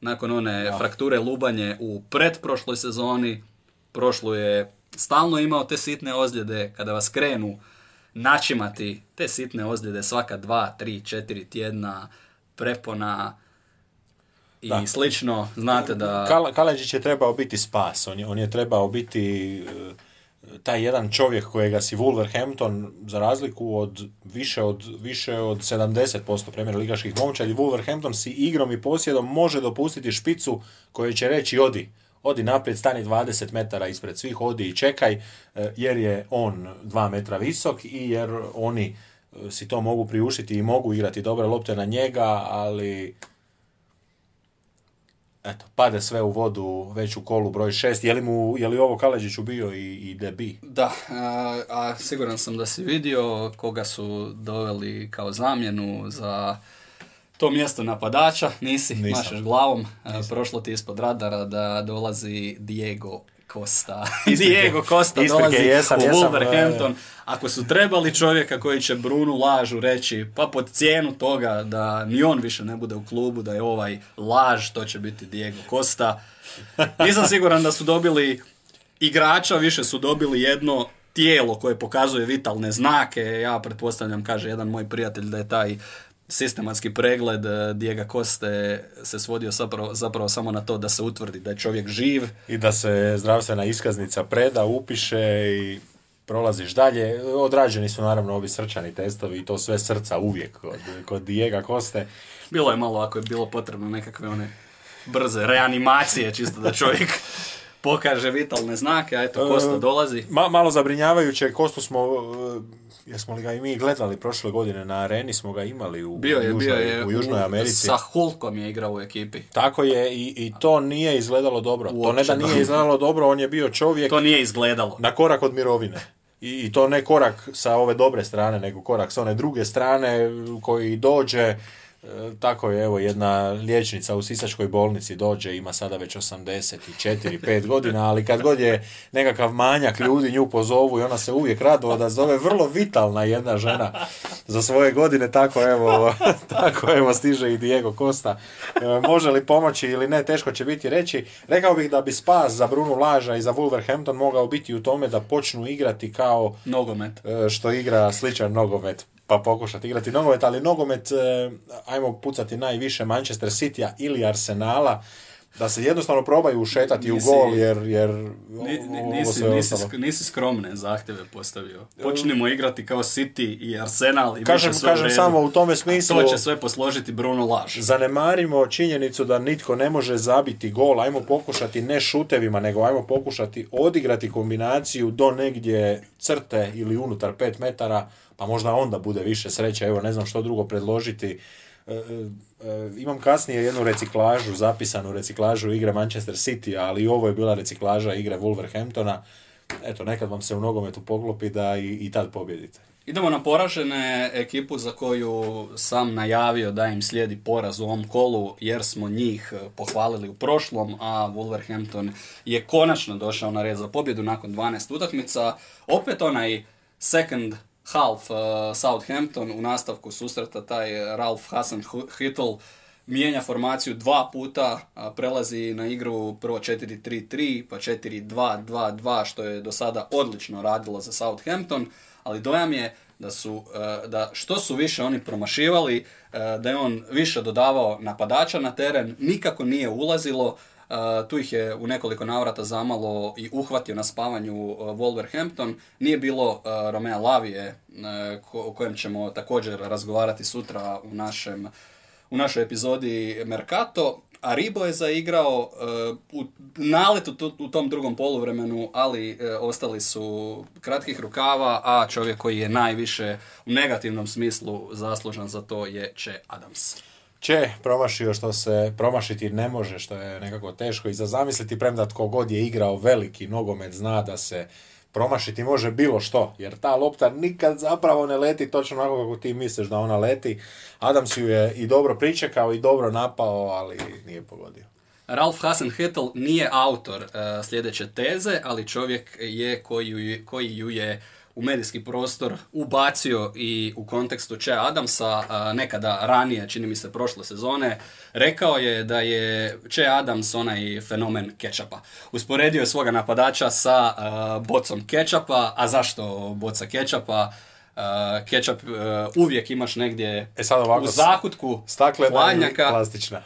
Nakon one frakture lubanje u pretprošloj sezoni, prošlu je stalno imao te sitne ozljede kada vas krenu načimati te sitne ozljede svaka dva, tri, četiri tjedna, prepona i Da. slično. Znate da... Kal- je trebao biti spas, on je, on je trebao biti e, taj jedan čovjek kojega si Wolverhampton, za razliku od više od, više od 70% premijer ligaških momčadi, Wolverhampton si igrom i posjedom može dopustiti špicu koji će reći odi, odi naprijed, stani 20 metara ispred svih, odi i čekaj, e, jer je on 2 metra visok i jer oni e, si to mogu priuštiti i mogu igrati dobre lopte na njega, ali eto, pade sve u vodu već u kolu broj 6. Je li, mu, je li ovo Kaleđiću bio i, i debi? Da, a, a siguran sam da si vidio koga su doveli kao zamjenu za to mjesto napadača. Nisi, Nisam. mašeš glavom. A, Prošlo ti ispod radara da dolazi Diego (laughs) Costa. Diego Isprike, dolazi jesam, u Wolverhampton. Ako su trebali čovjeka koji će Brunu lažu reći, pa pod cijenu toga da ni on više ne bude u klubu, da je ovaj laž, to će biti Diego Costa. Nisam siguran da su dobili igrača, više su dobili jedno tijelo koje pokazuje vitalne znake. Ja pretpostavljam, kaže jedan moj prijatelj, da je taj sistematski pregled e, Diego Koste se svodio zapravo, zapravo samo na to da se utvrdi da je čovjek živ. I da se zdravstvena iskaznica preda, upiše i prolaziš dalje. Odrađeni su naravno ovi srčani testovi i to sve srca uvijek kod, kod Diego Koste. Bilo je malo ako je bilo potrebno nekakve one brze reanimacije, čisto da čovjek (laughs) pokaže vitalne znake, a eto Kosta E, dolazi. Ma, malo zabrinjavajuće, Kostu smo, e, jesmo li ga i mi gledali prošle godine na areni, smo ga imali u, Bio je, u, bio Južnoj, je u Južnoj Americi. sa Hulkom je igrao u ekipi. Tako je i, i to nije izgledalo dobro. to ne da Uopće. nije izgledalo dobro, on je bio čovjek To nije izgledalo. na korak od mirovine. I, I to ne korak sa ove dobre strane, nego korak sa one druge strane koji dođe, tako je, evo, jedna liječnica u Sisačkoj bolnici dođe, ima sada već 84, 5 (laughs) godina, ali kad god je nekakav manjak ljudi nju pozovu i ona se uvijek rado da zove vrlo vitalna jedna žena za svoje godine, tako evo, (laughs) tako evo stiže i Diego Costa. E, Može li pomoći ili ne, teško će biti reći. Rekao bih da bi spas za Brunu Laža i za Wolverhampton mogao biti u tome da počnu igrati kao Nogomet. e, što igra sličan nogomet pa pokušati igrati nogomet, ali nogomet, e, ajmo pucati najviše Manchester Citya ili Arsenala, da se jednostavno probaju ušetati Nisi- u gol, jer, jer nisi, nisi, nisi skromne zahtjeve postavio. Počnimo igrati kao City i Arsenal i Kažem, više sve kažem samo u tome A smislu, To će sve posložiti Bruno Laž. zanemarimo činjenicu da nitko ne može zabiti gol, ajmo pokušati ne šutevima, nego ajmo pokušati odigrati kombinaciju do negdje crte ili unutar 5 metara, pa možda onda bude više sreće, evo ne znam što drugo predložiti. E, e, e, imam kasnije jednu reciklažu, zapisanu reciklažu igre Manchester City, ali ovo je bila reciklaža igre Wolverhamptona. Eto, nekad vam se u nogometu poklopi da i, i tad pobjedite. Idemo na poražene ekipu za koju sam najavio da im slijedi poraz u ovom kolu jer smo njih pohvalili u prošlom, a Wolverhampton je konačno došao na red za pobjedu nakon 12 utakmica. Opet onaj second half eh, Southampton u nastavku susreta taj Ralph Hasan Hittel mijenja formaciju dva puta, a prelazi na igru prvo 4-3-3, pa 4-2-2-2, što je do sada odlično radilo za Southampton, ali dojam je da su, e, da što su više oni promašivali, da je on više dodavao napadača na teren, nikako nije ulazilo, tu ih je u nekoliko navrata zamalo i uhvatio na spavanju e, Wolverhampton. Nije bilo e, Romea Lavije, e, o kojem ćemo također razgovarati sutra u našem u našoj epizodi Mercato, a Ribo je zaigrao u naletu tu- u tom drugom poluvremenu, ali ostali su kratkih rukava, a čovjek koji je najviše u negativnom smislu zaslužan za to je Che Adams. Če promašio što se promašiti ne može, što je nekako teško i za zamisliti, premda tko god je igrao veliki nogomet zna da se promašiti može bilo što, jer ta lopta nikad zapravo ne leti točno onako kako ti misliš da ona leti. Adams ju je i dobro pričekao i dobro napao, ali nije pogodio. Ralph Hasenhüttl nije autor e, sljedeće teze, ali čovjek je koji, ju koji ju je u medijski prostor ubacio i u kontekstu Che Adamsa nekada ranije, čini mi se prošle sezone, rekao je da je Che Adams onaj fenomen kečapa. Usporedio je svoga napadača sa bocom kečapa, a zašto boca kečapa? A, kečap e, uvijek imaš negdje E sad ovako, u zakutku Staklena hladnjaka. plastična.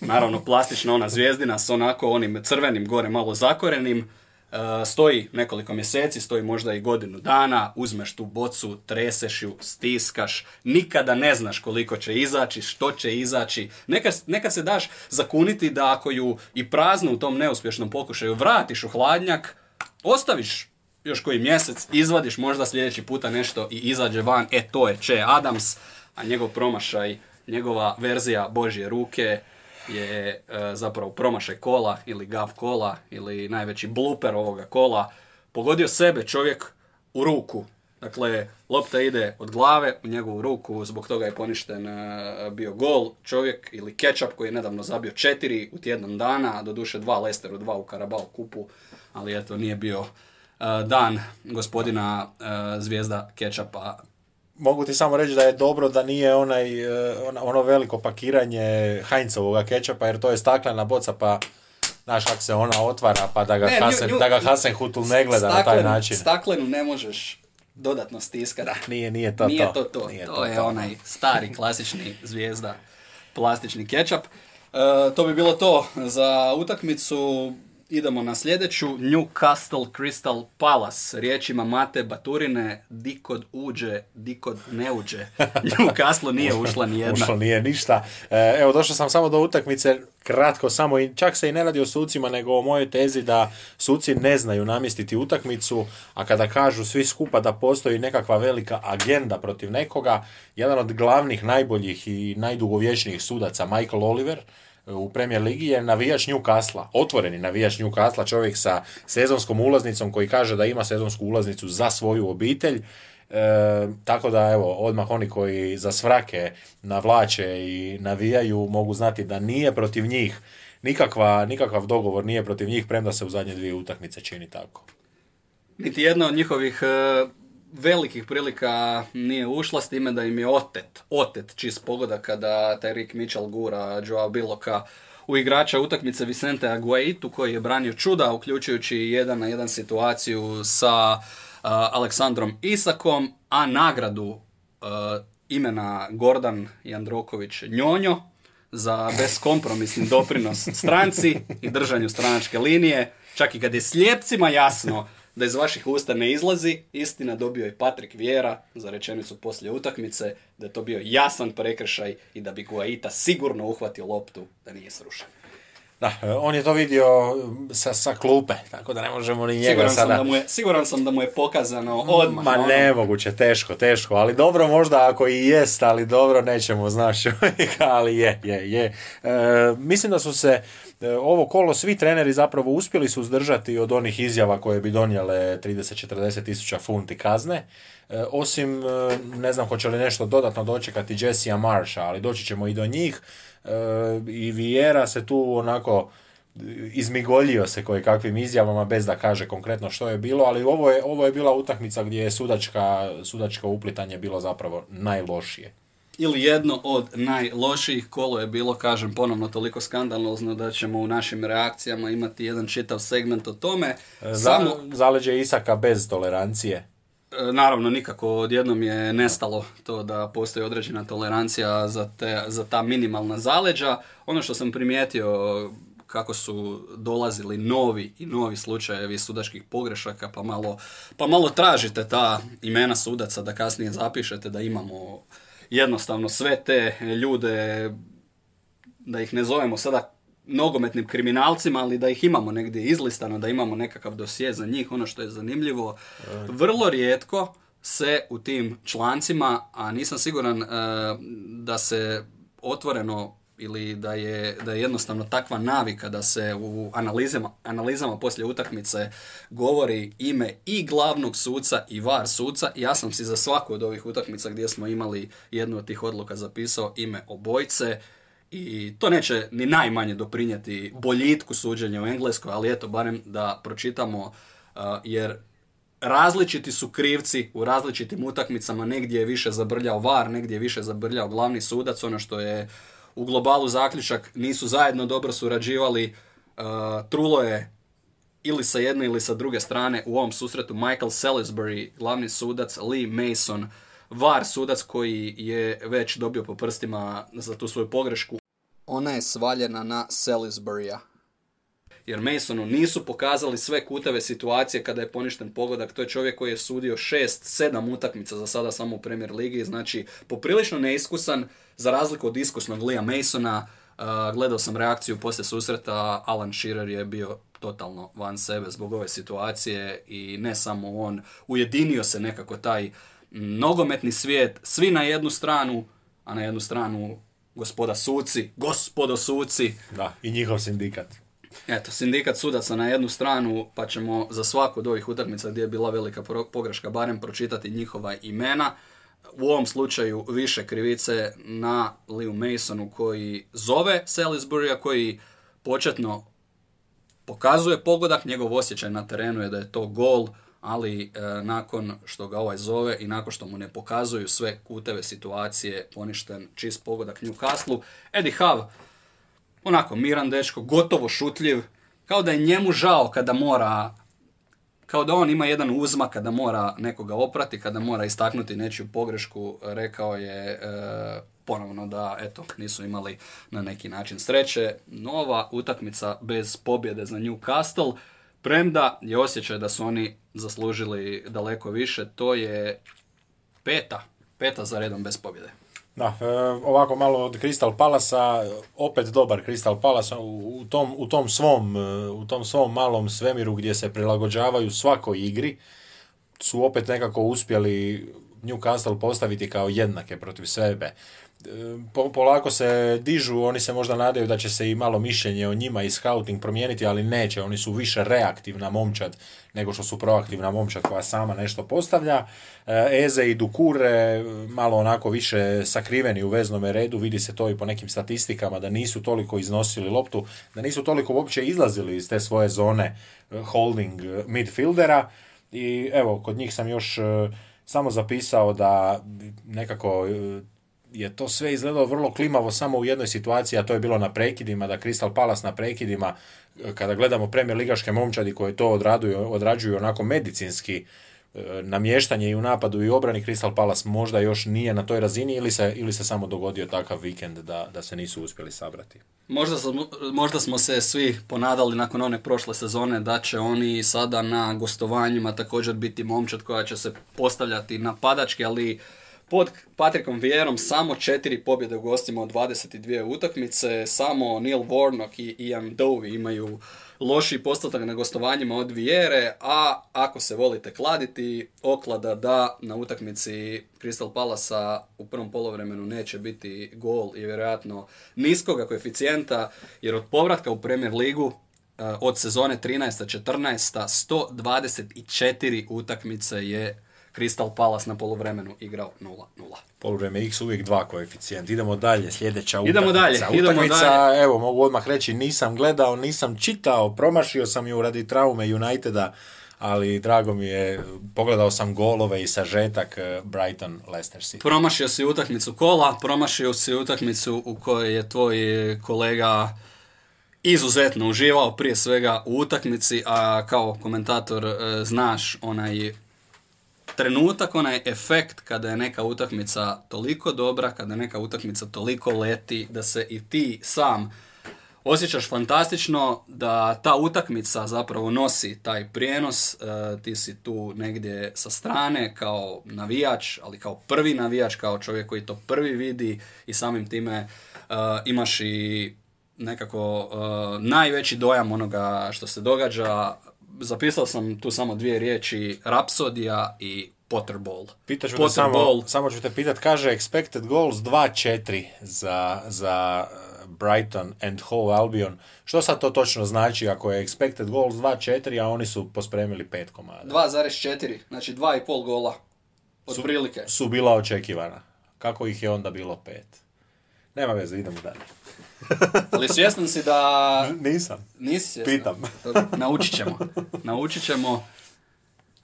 Naravno, plastična ona zvijezdina s onako onim crvenim gore malo zakorenim. E, stoji nekoliko mjeseci, stoji možda i godinu dana, uzmeš tu bocu, treseš ju, stiskaš, nikada ne znaš koliko će izaći, što će izaći. Neka, neka se daš zakuniti da ako ju i praznu u tom neuspješnom pokušaju vratiš u hladnjak, ostaviš još koji mjesec, izvadiš možda sljedeći puta nešto i izađe van, e to je Che Adams, a njegov promašaj, njegova verzija Božje ruke je e, zapravo promašaj kola ili gav kola ili najveći bluper ovoga kola. Pogodio sebe čovjek u ruku. Dakle, lopta ide od glave u njegovu ruku, zbog toga je poništen e, bio gol. Čovjek ili Ketchup koji je nedavno zabio četiri u tjedan dana, doduše dva Lesteru, dva u Karabao kupu, ali eto nije bio e, dan gospodina zvijezda Ketchupa Mogu ti samo reći da je dobro da nije onaj, e, ono, veliko pakiranje Heinzovoga kečapa, jer to je staklena boca, pa znaš kako se ona otvara, pa da ga, Ne, nju- Hasen, nju- da ga Hasenhuttl ne gleda na taj način. Staklenu ne možeš dodatno stiska. Da. Nije, nije to Nije to. to to. Nije to, to je to. onaj stari klasični zvijezda plastični kečap. E, to bi bilo to za utakmicu. Idemo na sljedeću. Newcastle Crystal Palace. Riječima Mate Baturine. Dikod uđe, dikod ne uđe. (laughs) Newcastle nije ušla ni jedna. Ušlo nije ništa. E, Evo, došao sam samo do utakmice, kratko samo, i čak se i ne radi o sucima, nego o mojoj tezi da suci ne znaju namjestiti utakmicu, a kada kažu svi skupa da postoji nekakva velika agenda protiv nekoga, jedan od glavnih, najboljih i najdugovječnijih sudaca, Michael Oliver, u Premier Ligi je navijač Newcastle, otvoreni navijač Newcastle, čovjek sa sezonskom ulaznicom koji kaže da ima sezonsku ulaznicu za svoju obitelj. E, tako da evo, odmah oni koji za svrake navlače i navijaju mogu znati da nije protiv njih nikakva, nikakav dogovor nije protiv njih, premda se u zadnje dvije utakmice čini tako. Niti jedna od njihovih e, velikih prilika nije ušla s time da im je otet, otet čist pogoda kada taj Rick Mitchell gura Joao Biloka u igrača utakmice Vicente Aguaitu koji je branio čuda uključujući jedan na jedan situaciju sa uh, Aleksandrom Isakom, a nagradu uh, imena Gordan Jandroković Njonjo za beskompromisni doprinos stranci i držanju stranačke linije, čak i kad je slijepcima jasno da iz vaših usta ne izlazi, istina dobio je Patrik Vjera za rečenicu poslije utakmice, da je to bio jasan prekršaj i da bi Guaita sigurno uhvatio loptu da nije srušen. Da, e, on je to vidio sa, sa klupe, tako da ne možemo ni njega Siguran sam, sada... da mu je, siguran sam da mu je pokazano odmah. Ma ono, nemoguće, teško, teško, ali dobro možda ako i jest, ali dobro nećemo, (laughs) znaš, ali je, je, je. E, mislim da su se e, ovo kolo svi treneri zapravo uspjeli suzdržati od onih izjava koje bi donijele 30-40 tisuća funti kazne, E, osim, e, ne znam hoće li nešto dodatno dočekati Jessija Marsha, ali doći ćemo i do njih, E, i Vieira se tu onako izmigoljio se koje kakvim izjavama bez da kaže konkretno što je bilo, ali ovo je, ovo je bila utakmica gdje je sudačka, sudačko uplitanje bilo zapravo najlošije. Ili jedno od najlošijih kolo je bilo, kažem ponovno, toliko skandalozno da ćemo u našim reakcijama imati jedan čitav segment o tome. Za, Samo, Zaleđe Isaka bez tolerancije. e, naravno, nikako odjednom je nestalo to da postoji određena tolerancija za, te, za ta minimalna zaleđa. Ono što sam primijetio kako su dolazili novi i novi slučajevi sudačkih pogrešaka, pa malo, pa malo tražite ta imena sudaca da kasnije zapišete da imamo jednostavno sve te ljude, da ih ne zovemo sada nogometnim kriminalcima, ali da ih imamo negdje izlistano, da imamo nekakav dosje za njih, ono što je zanimljivo. Vrlo rijetko se u tim člancima, a nisam siguran e, da se otvoreno ili da je, da je jednostavno takva navika da se u analizama, analizama poslije utakmice govori ime i glavnog suca i var suca. Ja sam si za svaku od ovih utakmica gdje smo imali jednu od tih odluka zapisao ime obojce i to neće ni najmanje doprinijeti boljitku suđenja u Engleskoj, ali eto, barem da pročitamo, uh, jer različiti su krivci u različitim utakmicama, negdje je više zabrljao VAR, negdje je više zabrljao glavni sudac, ono što je u globalu zaključak, nisu zajedno dobro surađivali, uh, trulo je ili sa jedne ili sa druge strane u ovom susretu Michael Salisbury, glavni sudac, Lee Mason, VAR sudac koji je već dobio po prstima za tu svoju pogrešku. Ona je svaljena na Salisburya. Jer Masonu nisu pokazali sve kuteve situacije kada je poništen pogodak. To je čovjek koji je sudio 6-7 utakmica za sada samo u Premier Ligi. Znači, poprilično neiskusan, za razliku od iskusnog Lea Masona. Uh, gledao sam reakciju poslije susreta, Alan Shearer je bio totalno van sebe zbog ove situacije i ne samo on. Ujedinio se nekako taj nogometni svijet, svi na jednu stranu, a na jednu stranu gospoda suci, gospodo suci, Da, i njihov sindikat. Eto, sindikat sudaca na jednu stranu, pa ćemo za svaku od ovih utakmica gdje je bila velika pogreška barem pročitati njihova imena. U ovom slučaju više krivice na Leo Masonu koji zove Salisburya, koji početno pokazuje pogodak, njegov osjećaj na terenu je da je to gol, ali e, nakon što ga ovaj zove i nakon što mu ne pokazuju sve kuteve situacije, poništen čist pogodak Newcastle. Eddie Howe onako miran dečko, gotovo šutljiv, kao da je njemu žao kada mora kao da on ima jedan uzmak kada mora nekoga oprati, kada mora istaknuti nečiju pogrešku, rekao je e, ponovno da eto nisu imali na neki način sreće. Nova utakmica bez pobjede za Newcastle, premda je osjećaj da su oni zaslužili daleko više, to je peta, peta za redom bez pobjede. Da, e, ovako malo od Crystal Palasa, opet dobar Crystal Palace u, tom, u, tom svom, e, u tom svom malom svemiru gdje se prilagođavaju svakoj igri, su opet nekako uspjeli Newcastle postaviti kao jednake protiv sebe polako se dižu, oni se možda nadaju da će se i malo mišljenje o njima i scouting promijeniti, ali neće, oni su više reaktivna momčad nego što su proaktivna momčad koja sama nešto postavlja. E, Eze i Dukure malo onako više sakriveni u veznome redu, vidi se to i po nekim statistikama da nisu toliko iznosili loptu, da nisu toliko uopće izlazili iz te svoje zone e, holding midfieldera i evo, kod njih sam još e, samo zapisao da nekako je to sve izgledalo vrlo klimavo samo u jednoj situaciji, a to je bilo na prekidima, da Crystal Palace na prekidima, kada gledamo premijer ligaške momčadi koje to odraduju, odrađuju onako medicinski, e, namještanje i u napadu i obrani Crystal Palace možda još nije na toj razini ili se, ili se samo dogodio takav vikend da, da se nisu uspjeli sabrati. Možda, možda smo se svi ponadali nakon one prošle sezone da će oni sada na gostovanjima također biti momčad koja će se postavljati napadački, ali pod Patrikom Vierom samo četiri pobjede u gostima od 22 utakmice, samo Neil Warnock i Ian Dovey imaju loši postotak na gostovanjima od Viere, a ako se volite kladiti, oklada da na utakmici Crystal Palasa u prvom polovremenu neće biti gol i vjerojatno niskoga koeficijenta, jer od povratka u Premier ligu eh, od sezone 13-14 124 utakmice je Crystal Palace na poluvremenu igrao 0-0. Poluvreme X uvijek dva koeficijent. Idemo dalje, sljedeća utakmica. Idemo dalje, idemo dalje. evo mogu odmah reći, nisam gledao, nisam čitao, promašio sam ju radi traume Uniteda, ali drago mi je, pogledao sam golove i sažetak eh, Brighton Leicester City. Promašio si utakmicu kola, promašio si utakmicu u kojoj je tvoj kolega izuzetno uživao prije svega u utakmici, a kao komentator eh, znaš onaj trenutak, onaj efekt kada je neka utakmica toliko dobra, kada neka utakmica toliko leti, da se i ti sam osjećaš fantastično, da ta utakmica zapravo nosi taj prijenos, e, ti si tu negdje sa strane kao navijač, ali kao prvi navijač, kao čovjek koji to prvi vidi i samim time e, imaš i nekako e, najveći dojam onoga što se događa, zapisao sam tu samo dvije riječi, Rapsodija i Potterball. Pitaću Potter samo, samo ću te pitat, kaže expected goals 2-4 za, za uh, Brighton and Hove Albion. Što sad to točno znači ako je expected goals 2-4, a oni su pospremili 5 komada? 2,4, znači 2,5 gola. Otprilike. Su, su bila očekivana. Kako ih je onda bilo 5? Nema veze, idemo dalje. (laughs) Ali svjestan si da... Nisam. Nisi svjestan. Pitam. (laughs) Naučit ćemo. Naučit ćemo.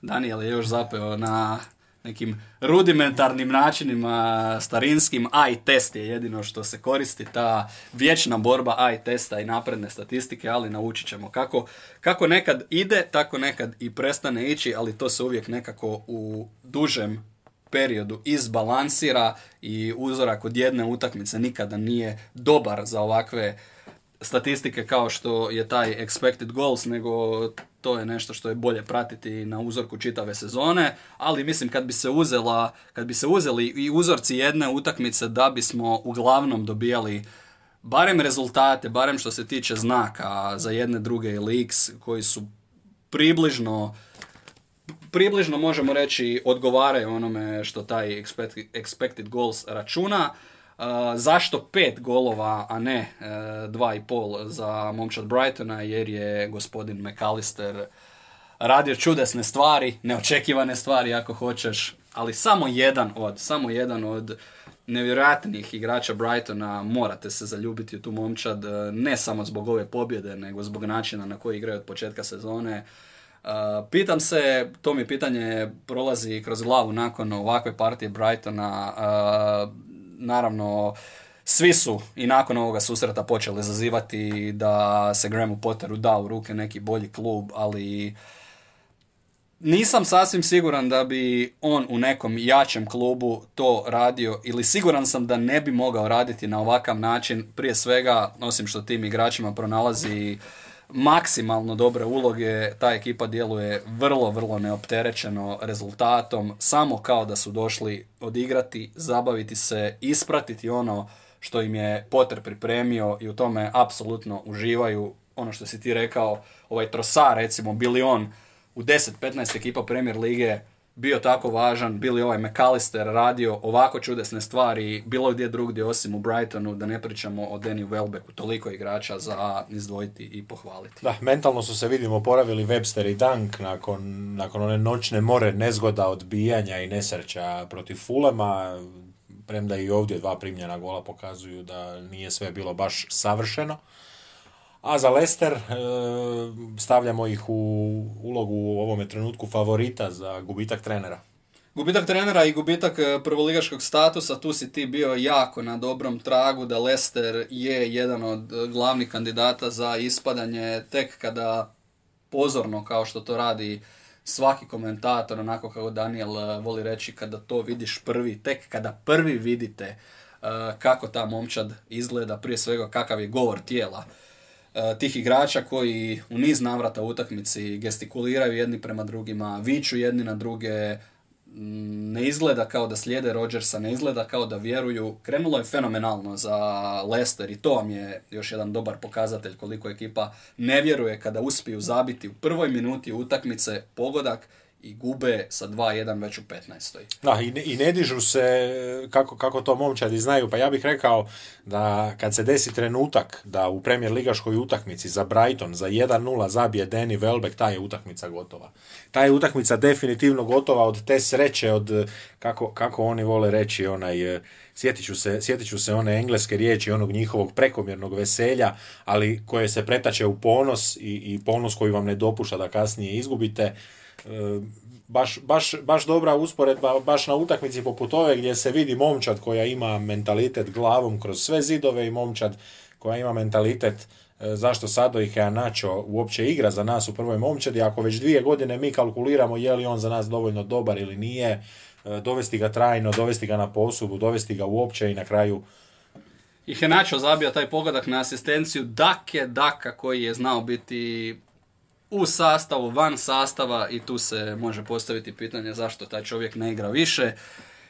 Daniel je još zapeo na nekim rudimentarnim načinima starinskim, i test je jedino što se koristi, ta vječna borba i testa i napredne statistike, ali naučit ćemo kako, kako nekad ide, tako nekad i prestane ići, ali to se uvijek nekako u dužem periodu izbalansira i uzorak od jedne utakmice nikada nije dobar za ovakve statistike kao što je taj expected goals, nego to je nešto što je bolje pratiti na uzorku čitave sezone, ali mislim kad bi se uzela, kad bi se uzeli i uzorci jedne utakmice da bismo uglavnom dobijali barem rezultate, barem što se tiče znaka za jedne druge leaks koji su približno približno možemo reći odgovaraju onome što taj expected goals računa. Uh, zašto pet golova, a ne uh, dva i pol za momčad Brightona, jer je gospodin McAllister radio čudesne stvari, neočekivane stvari ako hoćeš, ali samo jedan od, samo jedan od nevjerojatnih igrača Brightona morate se zaljubiti u tu momčad, uh, ne samo zbog ove pobjede, nego zbog načina na koji igraju od početka sezone. Pitam se, to mi pitanje prolazi kroz glavu nakon ovakve partije Brightona, naravno svi su i nakon ovoga susreta počeli zazivati da se Grahamu Potteru da u ruke neki bolji klub, ali nisam sasvim siguran da bi on u nekom jačem klubu to radio ili siguran sam da ne bi mogao raditi na ovakav način. Prije svega, osim što tim igračima pronalazi maksimalno dobre uloge, ta ekipa djeluje vrlo, vrlo neopterećeno rezultatom, samo kao da su došli odigrati, zabaviti se, ispratiti ono što im je Potter pripremio i u tome apsolutno uživaju. Ono što si ti rekao, ovaj Trosar recimo, bili on u 10-15 ekipa Premier Lige bio tako važan, bili ovaj McAllister radio ovako čudesne stvari, bilo gdje drugdje osim u Brightonu, da ne pričamo o Danny Welbecku, toliko igrača za izdvojiti i pohvaliti. Da, mentalno su se vidimo poravili Webster i Dunk nakon, nakon one noćne more nezgoda odbijanja i nesreća protiv Fulema, premda i ovdje dva primljena gola pokazuju da nije sve bilo baš savršeno. A za Leicester e, stavljamo ih u ulogu u ovome trenutku favorita za gubitak trenera. Gubitak trenera i gubitak e, prvoligaškog statusa, tu si ti bio jako na dobrom tragu da Leicester je jedan od e, glavnih kandidata za ispadanje tek kada pozorno kao što to radi svaki komentator, onako kako Daniel voli reći, kada to vidiš prvi, tek kada prvi vidite kako ta momčad izgleda, prije svega kakav je govor tijela E, tih igrača koji u niz navrata u utakmici gestikuliraju jedni prema drugima, viču jedni na druge, ne izgleda kao da slijede Rodgersa, ne izgleda kao da vjeruju. Krenulo je fenomenalno za Leicester i to vam je još jedan dobar pokazatelj koliko ekipa ne vjeruje kada uspiju zabiti u prvoj minuti utakmice pogodak i gube sa 2-1 već u 15. Da, i ne, i ne dižu se, kako, kako to momčadi znaju, pa ja bih rekao da kad se desi trenutak da u premijer ligaškoj utakmici za Brighton za 1-0 zabije Danny Welbeck, ta je utakmica gotova. Ta je utakmica definitivno gotova od te sreće, od kako, kako oni vole reći, onaj, sjetit ću, se, sjetit ću se one engleske riječi, onog njihovog prekomjernog veselja, ali koje se pretače u ponos i, i ponos koji vam ne dopušta da kasnije izgubite baš, baš, baš dobra usporedba, baš na utakmici poput ove gdje se vidi momčad koja ima mentalitet glavom kroz sve zidove i momčad koja ima mentalitet e, zašto Sado i Heanacho uopće igra za nas u prvoj momčadi, ako već dvije godine mi kalkuliramo je li on za nas dovoljno dobar ili nije, e, dovesti ga trajno, dovesti ga na posubu, dovesti ga uopće i na kraju i Henacho zabija taj pogodak na asistenciju Dake Daka koji je znao biti u sastavu, van sastava i tu se može postaviti pitanje zašto taj čovjek ne igra više.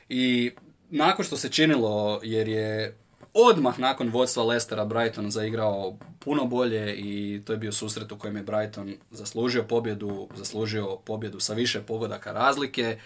I nakon što se činilo, jer je odmah nakon vodstva Lestera Brighton zaigrao puno bolje i to je bio susret u kojem je Brighton zaslužio pobjedu, zaslužio pobjedu sa više pogodaka razlike,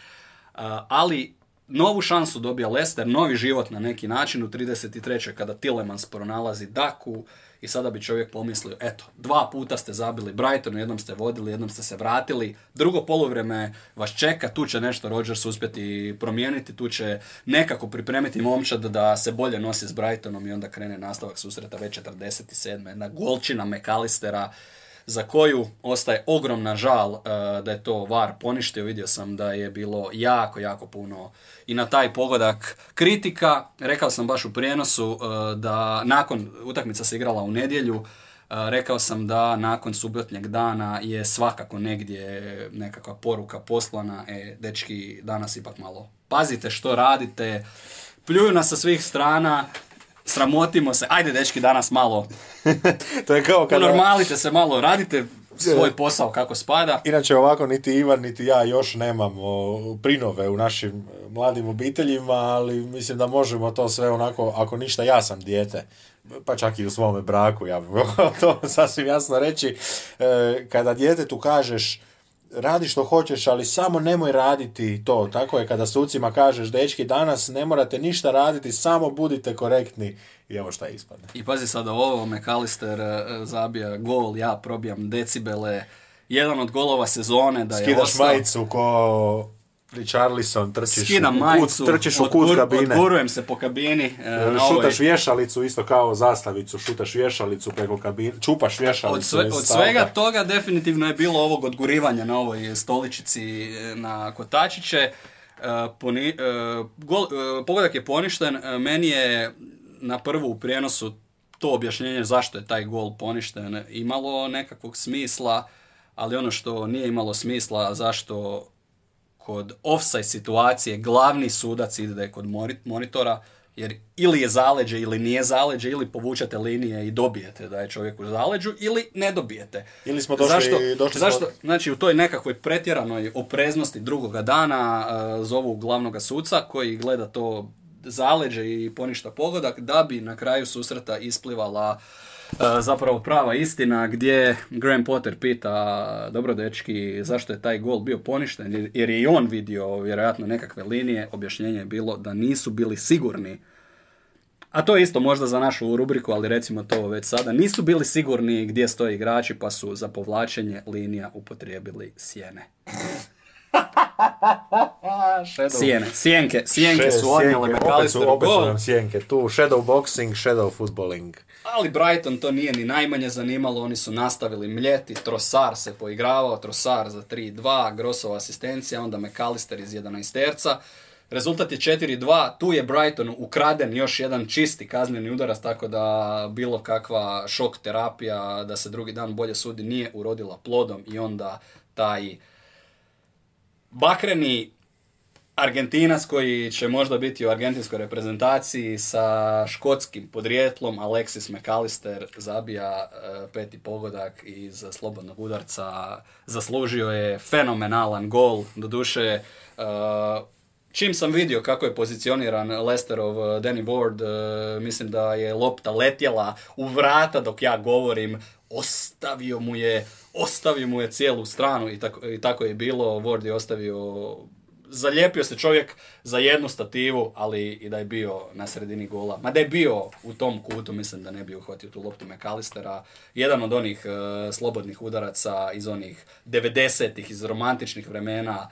ali novu šansu dobija Leicester, novi život na neki način u 33. kada Tillemans pronalazi Daku, i sada bi čovjek pomislio, eto, dva puta ste zabili Brighton, jednom ste vodili, jednom ste se vratili, drugo polovreme vas čeka, tu će nešto Rodgers uspjeti promijeniti, tu će nekako pripremiti momčad da se bolje nosi s Brightonom i onda krene nastavak susreta već 47. Jedna golčina McAllistera, za koju ostaje ogromna žal uh, da je to VAR poništio. Vidio sam da je bilo jako, jako puno i na taj pogodak kritika. Rekao sam baš u prijenosu uh, da nakon utakmica se igrala u nedjelju, uh, rekao sam da nakon subotnjeg dana je svakako negdje nekakva poruka poslana, e, dečki, danas ipak malo pazite što radite, pljuju nas sa svih strana, sramotimo se, ajde dečki danas malo, (laughs) to je kao kada... Unormalite se malo, radite svoj posao kako spada. Inače ovako niti Ivan niti ja još nemamo prinove u našim mladim obiteljima, ali mislim da možemo to sve onako, ako ništa ja sam dijete, pa čak i u svome braku, ja bih (laughs) to sasvim jasno reći, e, kada djetetu kažeš radi što hoćeš, ali samo nemoj raditi to. Tako je kada sucima kažeš, dečki, danas ne morate ništa raditi, samo budite korektni i evo šta ispadne. I pazi sada ovo, McAllister e, zabija gol, ja probijam decibele, jedan od golova sezone da je Skidaš majicu ko Richarlison, trčiš, Skidam majicu, trčiš u kut kabine. Odgurujem se po kabini. E, na šutaš ovoj... vješalicu isto kao zastavicu, šutaš vješalicu preko kabine, čupaš vješalicu. Od, sve, od svega toga definitivno je bilo ovog odgurivanja na ovoj stoličici e, na kotačiće. E, poni, gol, pogodak je poništen, meni je na prvu u prijenosu to objašnjenje zašto je taj gol poništen imalo nekakvog smisla ali ono što nije imalo smisla zašto kod offside situacije glavni sudac ide kod monitora, jer ili je zaleđe ili nije zaleđe, ili povučete linije i dobijete da je čovjek u zaleđu, ili ne dobijete. Ili smo došli, zašto, došli zašto, Znači u toj nekakvoj pretjeranoj opreznosti drugoga dana uh, zovu glavnoga suca koji gleda to zaleđe i poništa pogodak da bi na kraju susreta isplivala zapravo prava istina gdje Graham Potter pita dobro dečki zašto je taj gol bio poništen? Jer je i on vidio vjerojatno nekakve linije. Objašnjenje je bilo da nisu bili sigurni. A to je isto možda za našu rubriku, ali recimo to već sada. Nisu bili sigurni gdje stoje igrači, pa su za povlačenje linija upotrijebili sjene. (laughs) Sjene, sjenke, sjenke su odnijele McAllister opet su nam sjenke, tu shadow boxing, shadow footballing. Ali Brighton to nije ni najmanje zanimalo, oni su nastavili mljeti, Trosar se poigravao, Trosar za 3-2, Grossova asistencija, onda McAllister iz 11 terca. Rezultat je 4-2, tu je Brighton ukraden još jedan čisti kazneni udarac, tako da bilo kakva šok terapija, da se drugi dan bolje sudi, nije urodila plodom i onda taj bakreni Argentinac koji će možda biti u argentinskoj reprezentaciji sa škotskim podrijetlom, Alexis McAllister zabija e, peti pogodak iz slobodnog udarca, zaslužio je fenomenalan gol, doduše e, čim sam vidio kako je pozicioniran Lesterov uh, Danny Ward, mislim da je lopta letjela u vrata dok ja govorim, ostavio mu je, ostavio mu je cijelu stranu i tako, i tako je bilo, Ward je ostavio zalijepio se čovjek za jednu stativu, ali i da je bio na sredini gola. Ma da je bio u tom kutu, mislim da ne bi uhvatio tu loptu McAllistera. Jedan od onih e, slobodnih udaraca iz onih 90-ih, iz romantičnih vremena,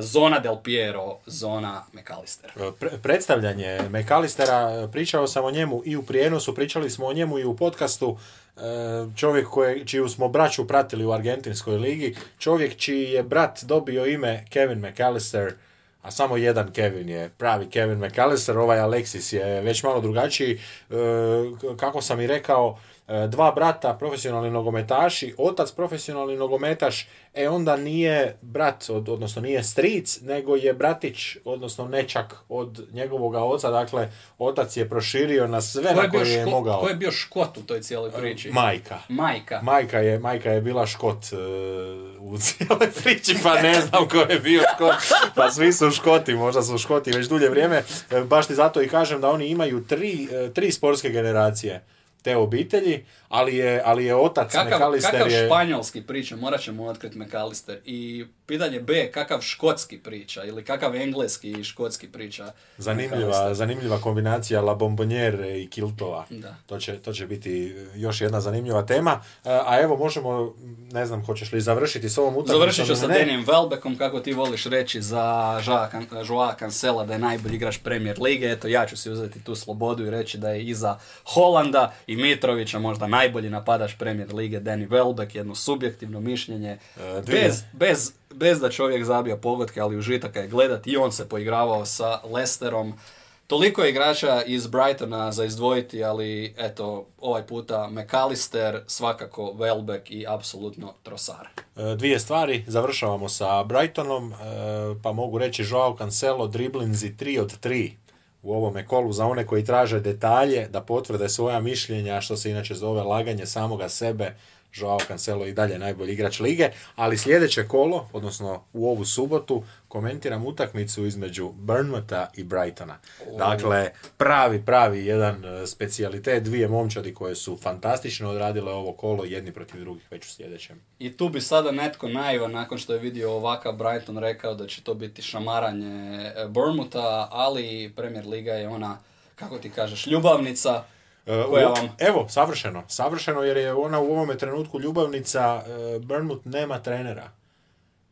zona Del Piero, zona McAllister. E, predstavljanje McAllistera, pričao sam o njemu i u prijenosu, pričali smo o njemu i u podcastu, e, čovjek koje, čiju smo braću pratili u Argentinskoj ligi, čovjek čiji je brat dobio ime Kevin McAllister, a samo jedan Kevin je pravi Kevin McAllister, ovaj Alexis je već malo drugačiji. Kako sam i rekao, dva brata profesionalni nogometaši, otac profesionalni nogometaš, e onda nije brat, odnosno nije stric, nego je bratić, odnosno nečak od njegovog oca, dakle otac je proširio na sve na koje je mogao. Ko je bio škot u toj cijeloj priči? Majka. Majka. Majka je, majka je bila škot e, u cijeloj priči, pa ne znam ko je bio škot. Pa svi su škoti, možda su škoti već dulje vrijeme. E, baš ti zato i kažem da oni imaju tri, e, tri sportske generacije te obitelji, ali je, ali je otac kakav, McAllister kakav je... španjolski priča, morat ćemo otkriti McAllister. I pitanje B, kakav škotski priča ili kakav engleski i škotski priča. Zanimljiva, zanimljiva kombinacija La Bomboniere i Kiltova. Da. To, će, to će biti još jedna zanimljiva tema. E, a evo možemo, ne znam, hoćeš li završiti s ovom utakmicom? Završit ću sa Denijem Welbeckom, kako ti voliš reći za Joa Cancela da je najbolji igrač Premier Lige. Eto, ja ću si uzeti tu slobodu i reći da je iza Holanda i Mitrovića možda najbolji napadač Premier Lige Danny Welbeck, jedno subjektivno mišljenje. E, bez, bez bez da čovjek zabija pogodke, ali užitaka je gledati i on se poigravao sa Lesterom. Toliko je igrača iz Brightona za izdvojiti, ali eto, ovaj puta McAllister, svakako Welbeck i apsolutno Trosar. E, dvije stvari, završavamo sa Brightonom, e, pa mogu reći Joao Cancelo, driblinzi 3 od 3 u ovome kolu za one koji traže detalje, da potvrde svoja mišljenja, što se inače zove laganje samoga sebe, Joao Cancelo i dalje najbolji igrač lige, ali sljedeće kolo, odnosno u ovu subotu, komentiram utakmicu između Burnmouta i Brightona. Dakle, pravi, pravi jedan e, specijalitet, dvije momčadi koje su fantastično odradile ovo kolo, jedni protiv drugih već u sljedećem. I tu bi sada netko naivan, nakon što je vidio ovakav Brighton, rekao da će to biti šamaranje e, Burnmoutha, ali Premier Liga je ona, kako ti kažeš, ljubavnica, koja vam... Evo, savršeno. Savršeno jer je ona u ovome trenutku ljubavnica. E, Burnmouth nema trenera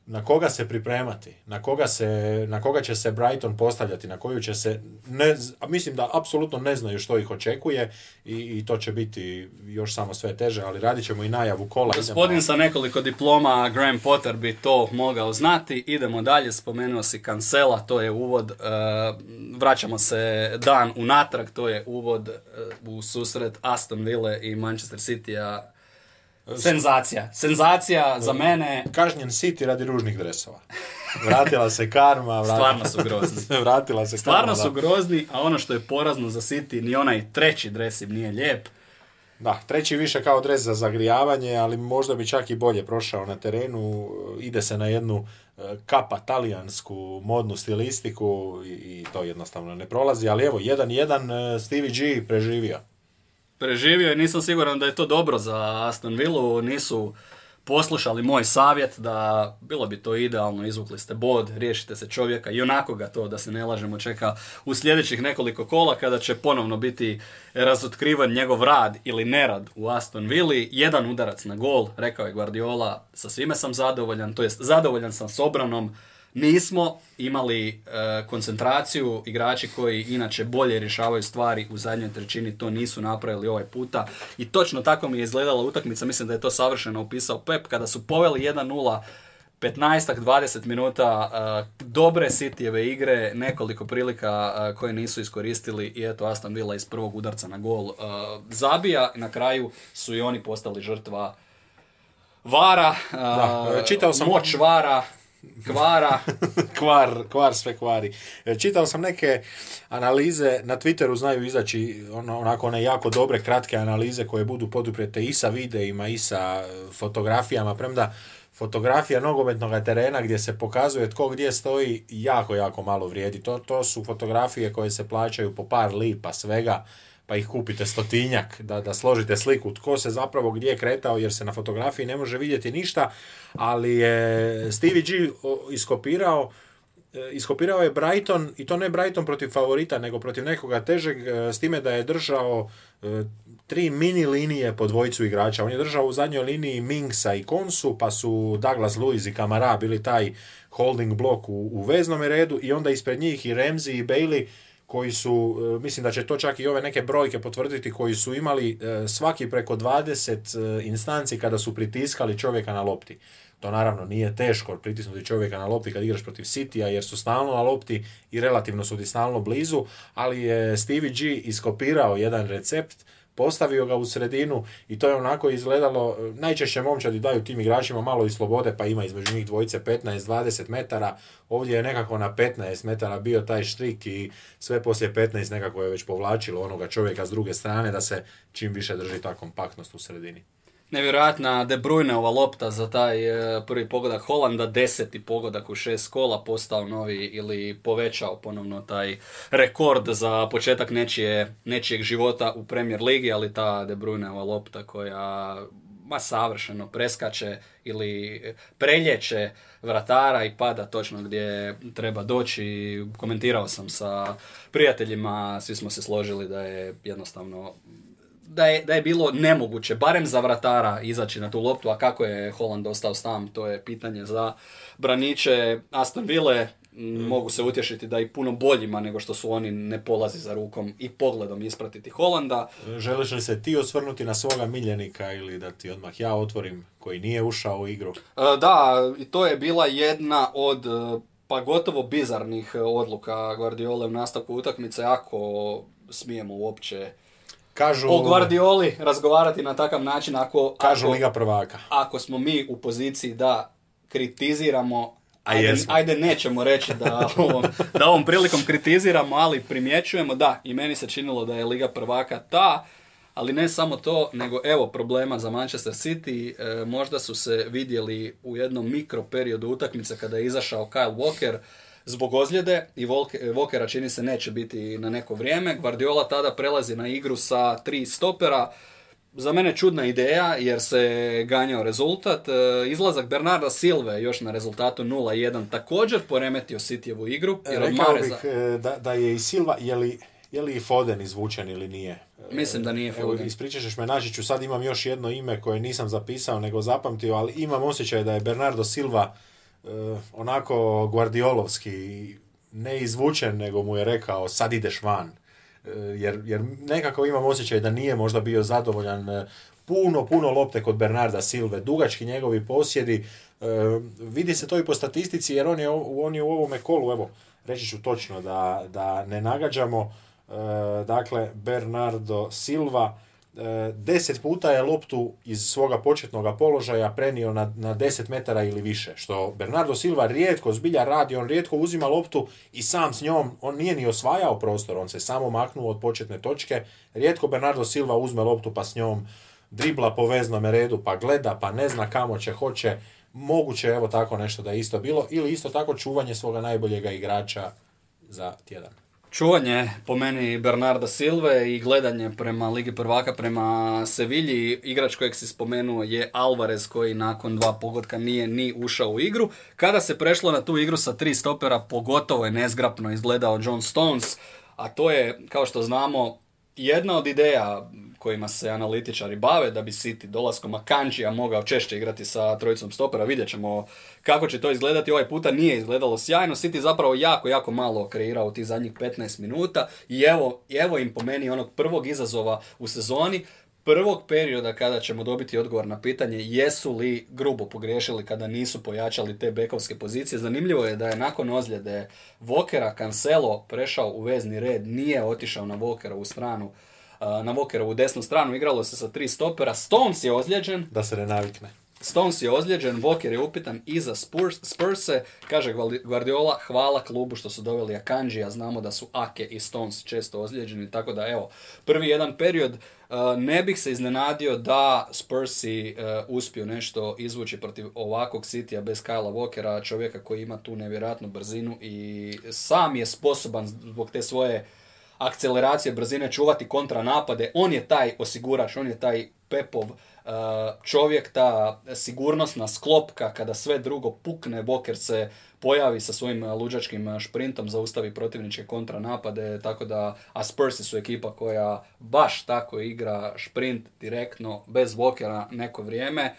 na koga se pripremati, na koga, se, na koga će se Brighton postavljati, na koju će se, ne, mislim da apsolutno ne znaju što ih očekuje i, i to će biti još samo sve teže, ali radit ćemo i najavu kola. Gospodin sa nekoliko diploma, Graham Potter bi to mogao znati. Idemo dalje, spomenuo si Kancela, to je uvod, uh, vraćamo se dan unatrag, to je uvod uh, u susret Aston Ville i Manchester City-a Senzacija. Senzacija za mene. Kažnjen City radi ružnih dresova. Vratila se karma. Vratila... Stvarno su grozni. (laughs) vratila se Stvarno karma, su da. grozni, a ono što je porazno za City, ni onaj treći dres im nije lijep. Da, treći više kao dres za zagrijavanje, ali možda bi čak i bolje prošao na terenu. Ide se na jednu e, kapa talijansku modnu stilistiku i, to jednostavno ne prolazi. Ali evo, 1-1 e, Stevie G preživio. Preživio i nisam siguran da je to dobro za Aston Villu, nisu poslušali moj savjet da bilo bi to idealno, izvukli ste bod, riješite se čovjeka i onako ga to, da se ne lažemo, čeka u sljedećih nekoliko kola kada će ponovno biti razotkrivan njegov rad ili nerad u Aston Villi. Jedan udarac na gol, rekao je Guardiola, sa svime sam zadovoljan, to jest zadovoljan sam s obranom, nismo imali e, koncentraciju, igrači koji inače bolje rješavaju stvari u zadnjoj trećini to nisu napravili ovaj puta. I točno tako mi je izgledala utakmica, mislim da je to savršeno opisao Pep, kada su poveli 1-0 15-20 minuta e, dobre Cityjeve igre, nekoliko prilika e, koje nisu iskoristili i eto Aston Villa iz prvog udarca na gol e, zabija. Na kraju su i oni postali žrtva Vara, Da, čitao sam- moć Vara, Kvara, (laughs) kvar, kvar sve kvari. E, Čitao sam neke analize, na Twitteru znaju izaći ono, onako one jako dobre, kratke analize koje budu poduprijete i sa videima i sa e, fotografijama, premda fotografija nogometnog terena gdje se pokazuje tko gdje stoji jako, jako malo vrijedi. To, to su fotografije koje se plaćaju po par lipa svega, pa ih kupite stotinjak da, da složite sliku tko se zapravo gdje kretao jer se na fotografiji ne može vidjeti ništa, ali je Stevie G iskopirao e, iskopirao je Brighton i to ne Brighton protiv favorita nego protiv nekoga težeg e, s time da je držao e, tri mini linije po dvojicu igrača. On je držao u zadnjoj liniji Minksa i Konsu, pa su Douglas Lewis i Kamara bili taj holding blok u, u veznom redu i onda ispred njih i Remzi i Bailey koji su, e, mislim da će to čak i ove neke brojke potvrditi, koji su imali e, svaki preko 20 e, instanci kada su pritiskali čovjeka na lopti. To naravno nije teško pritisnuti čovjeka na lopti kad igraš protiv Citya jer su stalno na lopti i relativno su ti stalno blizu, ali je Stevie G iskopirao jedan recept, postavio ga u sredinu i to je onako izgledalo, e, najčešće momčadi daju tim igračima malo i slobode pa ima između njih dvojice 15-20 metara, ovdje je nekako na 15 metara bio taj štrik i sve poslije 15 nekako je već povlačilo onoga čovjeka s druge strane da se čim više drži ta kompaktnost u sredini. Nevjerojatna De Bruyneova lopta za taj e, prvi pogodak Holanda, deseti pogodak u šest kola, postao novi ili povećao ponovno taj rekord za početak nečije, nečijeg života u Premier Ligi, ali ta De Bruyneova lopta koja ma savršeno preskače ili prelječe vratara i pada točno gdje treba doći. Komentirao sam sa prijateljima, svi smo se složili da je jednostavno da je, da je bilo nemoguće, barem za vratara, izaći na tu loptu, a kako je Holland ostao sam, to je pitanje za braniče Aston Ville. m, Mogu se utješiti da i puno boljima nego što su oni ne polazi za rukom i pogledom ispratiti Holanda. Želiš li se ti osvrnuti na svoga miljenika ili da ti odmah ja otvorim koji nije ušao u igru? E, Da, i to je bila jedna od e, pa gotovo bizarnih odluka Guardiole u nastavku utakmice, ako smijemo uopće Kažu, o Guardioli razgovarati na takav način, ako, kažu ako, Liga prvaka. ako smo mi u poziciji da kritiziramo, A ajde, ajde nećemo reći da (laughs) ovom, da ovom prilikom kritiziramo, ali primjećujemo, da, i meni se činilo da je Liga prvaka ta, ali ne samo to, nego evo problema za Manchester City, e, možda su se vidjeli u jednom mikro periodu utakmice kada je izašao Kyle Walker zbog ozljede i Walkera čini se neće biti na neko vrijeme. Guardiola tada prelazi na igru sa tri stopera, za mene čudna ideja jer se ganjao rezultat. E, Izlazak Bernarda Silve još na rezultatu 0-1 također poremetio Cityjevu igru. Jer od Rekao Mareza- bih e, da, da je i Silva, je li, je li i Foden izvučen ili nije? E, Mislim da nije Evo, Foden. ispričat ćeš me, naći ću, sad imam još jedno ime koje nisam zapisao nego zapamtio, ali imam osjećaj da je Bernardo Silva e, onako guardiolovski ne izvučen, nego mu je rekao sad ideš van. E, jer, jer nekako imam osjećaj da nije možda bio zadovoljan e, puno, puno lopte kod Bernarda Silve, dugački njegovi posjedi, e, vidi se to i po statistici jer on je, on je u ovome kolu, evo, reći ću točno da, da ne nagađamo, e, dakle, Bernardo Silva deset puta je loptu iz svoga početnog položaja prenio na, na 10 metara ili više, što Bernardo Silva rijetko zbilja radi, on rijetko uzima loptu i sam s njom, on nije ni osvajao prostor, on se samo maknuo od početne točke, rijetko Bernardo Silva uzme loptu pa s njom dribla po veznome redu, pa gleda, pa ne zna kamo će, hoće, moguće evo tako nešto da je isto bilo, ili isto tako čuvanje svoga najboljega igrača za tjedan. Čuvanje po meni Bernarda Silve i gledanje prema Ligi prvaka prema Sevilji. Igrač kojeg si spomenuo je Alvarez koji nakon dva pogotka nije ni ušao u igru. Kada se prešlo na tu igru sa tri stopera, pogotovo je nezgrapno izgledao John Stones, a to je, kao što znamo, jedna od ideja kojima se analitičari bave da bi City dolaskom Akanjija mogao češće igrati sa trojicom stopera. Vidjet ćemo kako će to izgledati. Ovaj puta nije izgledalo sjajno. City zapravo jako, jako malo kreirao tih zadnjih 15 minuta i evo, evo im po meni onog prvog izazova u sezoni prvog perioda kada ćemo dobiti odgovor na pitanje jesu li grubo pogriješili kada nisu pojačali te bekovske pozicije. Zanimljivo je da je nakon ozljede Vokera Cancelo prešao u vezni red, nije otišao na Vokera u stranu na Vokerovu desnu stranu, igralo se sa tri stopera, Stones je ozlijeđen. Da se ne navikne. Stones je ozlijeđen, Walker je upitan i za Spurs, Spurse, kaže Guardiola, hvala klubu što su doveli Akanji, a znamo da su Ake i Stones često ozlijeđeni, tako da evo, prvi jedan period ne bih se iznenadio da Spursi uspiju nešto izvući protiv ovakvog Citya bez Kyla Walkera, čovjeka koji ima tu nevjerojatnu brzinu i sam je sposoban zbog te svoje akceleracije, brzine, čuvati kontranapade. On je taj osigurač, on je taj Pepov uh, čovjek, ta sigurnosna sklopka kada sve drugo pukne, Boker se pojavi sa svojim luđačkim šprintom, zaustavi protivničke kontranapade, tako da, a Spursi su ekipa koja baš tako igra šprint direktno, bez Walkera neko vrijeme.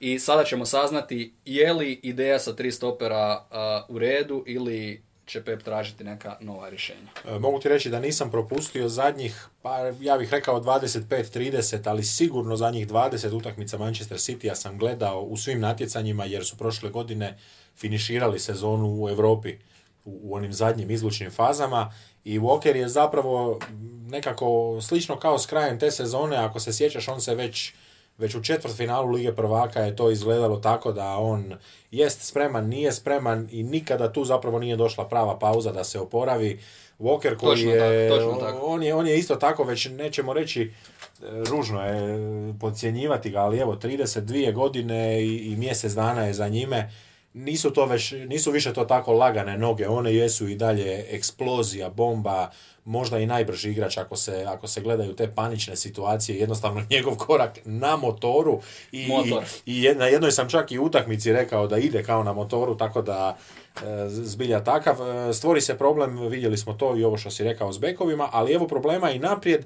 I sada ćemo saznati je li ideja sa tri stopera uh, u redu ili će Pep tražiti neka nova rješenja. E, mogu ti reći da nisam propustio zadnjih, pa ja bih rekao 25-30, ali sigurno zadnjih 20 utakmica Manchester City ja sam gledao u svim natjecanjima jer su prošle godine finiširali sezonu u Europi u, u onim zadnjim izlučnim fazama i Walker je zapravo nekako slično kao s krajem te sezone, ako se sjećaš on se već već u finalu Lige prvaka je to izgledalo tako da on jest spreman, nije spreman i nikada tu zapravo nije došla prava pauza da se oporavi. Walker koji je, On, je, on je isto tako već nećemo reći e, ružno je podcjenjivati ga, ali evo 32 godine i, i mjesec dana je za njime nisu to već, nisu više to tako lagane noge, one jesu i dalje eksplozija, bomba, možda i najbrži igrač ako se, ako se gledaju te panične situacije, jednostavno (laughs) njegov korak na motoru i, i, i na jednoj sam čak i utakmici rekao da ide kao na motoru, tako da e, zbilja takav. E, stvori se problem, vidjeli smo to i ovo što si rekao s bekovima, ali evo problema i naprijed,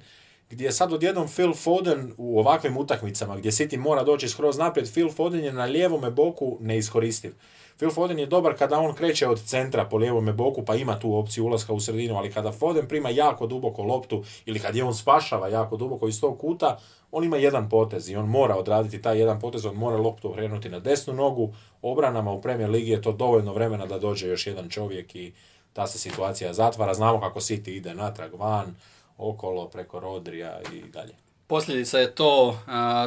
gdje je sad odjednom Phil Foden u ovakvim utakmicama, gdje City mora doći skroz naprijed, Phil Foden je na lijevome boku neiskoristiv. Phil Foden je dobar kada on kreće od centra po lijevome boku pa ima tu opciju ulaska u sredinu, ali kada Foden prima jako duboko loptu ili kad je on spašava jako duboko iz tog kuta, on ima jedan potez i on mora odraditi taj jedan potez, on mora loptu okrenuti na desnu nogu, obranama u Premier Ligi je to dovoljno vremena da dođe još jedan čovjek i ta se situacija zatvara. Znamo kako City ide natrag van, okolo, preko Rodrija i dalje. Posljedica je to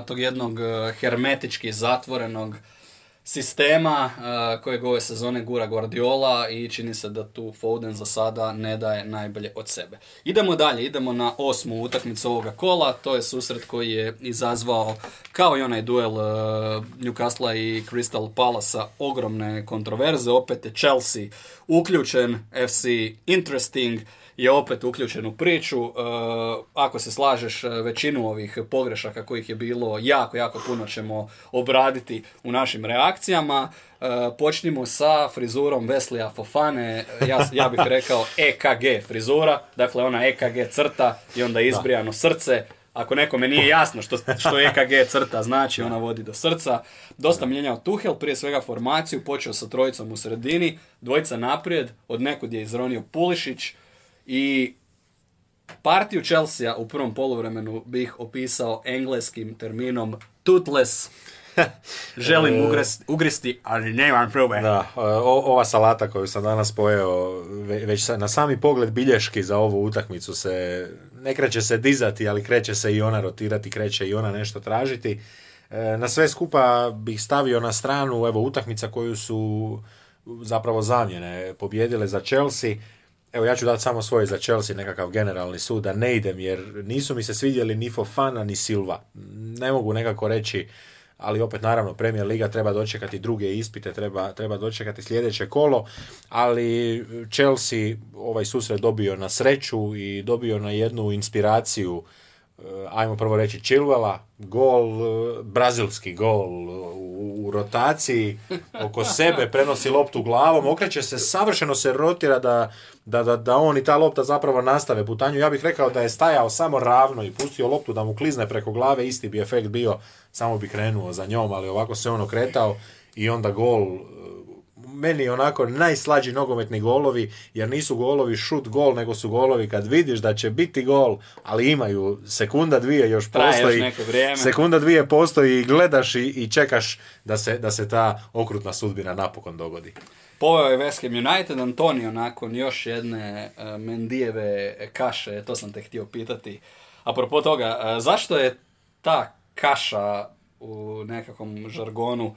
tog jednog hermetički zatvorenog sistema uh, kojeg ove sezone gura Guardiola i čini se da tu Foden za sada ne daje najbolje od sebe. Idemo dalje, idemo na osmu utakmicu ovoga kola, to je susret koji je izazvao kao i onaj duel uh, Newcastle i Crystal Palace ogromne kontroverze, opet je Chelsea uključen, FC interesting, je opet uključen u priču. E, ako se slažeš e, većinu ovih pogrešaka kojih je bilo jako, jako puno ćemo obraditi u našim reakcijama. E, počnimo sa frizurom Veslija Fofane, ja, ja bih (laughs) rekao EKG frizura, dakle ona EKG crta i onda izbrijano srce, ako nekome nije jasno što, što EKG crta znači, ona vodi do srca. Dosta mijenjao Tuhel, prije svega formaciju, počeo sa trojicom u sredini, dvojica naprijed, od nekud je izronio Pulišić, i partiju Chelsea u prvom poluvremenu bih opisao engleskim terminom toothless. (laughs) Želim ugristi, ugristi, ali nemam probe. Da, o- ova salata koju sam danas pojeo, ve- već na sami pogled bilješki za ovu utakmicu se, ne kreće se dizati, ali kreće se i ona rotirati, kreće i ona nešto tražiti. E, Na sve skupa bih stavio na stranu, evo, utakmica koju su zapravo zamjene pobjedile za Chelsea. Evo, ja ću dati samo svoje za Chelsea, nekakav generalni sud, da ne idem, jer nisu mi se svidjeli ni Fofana, ni Silva. Ne mogu nekako reći, ali opet naravno Premier Liga treba dočekati druge ispite, treba, treba dočekati sljedeće kolo, ali Chelsea ovaj susret dobio na sreću i dobio na jednu inspiraciju ajmo prvo reći Chilwella, gol, eh, brazilski gol u, u rotaciji, oko sebe prenosi loptu glavom, okreće se, savršeno se rotira da, da, da, da on i ta lopta zapravo nastave putanju. Ja bih rekao da je stajao samo ravno i pustio loptu da mu klizne preko glave, isti bi efekt bio, samo bi krenuo za njom, ali ovako se on okretao i onda gol eh, meni onako najslađi nogometni golovi, jer nisu golovi šut gol, nego su golovi kad vidiš da će biti gol, ali imaju sekunda dvije još Traje još postoji. neko vrijeme. Sekunda dvije postoji i gledaš i, i čekaš da se, da se ta okrutna sudbina napokon dogodi. Poveo je West Ham United, Antonio nakon još jedne uh, Mendijeve kaše, to sam te htio pitati. Apropo toga, uh, zašto je ta kaša u nekakvom žargonu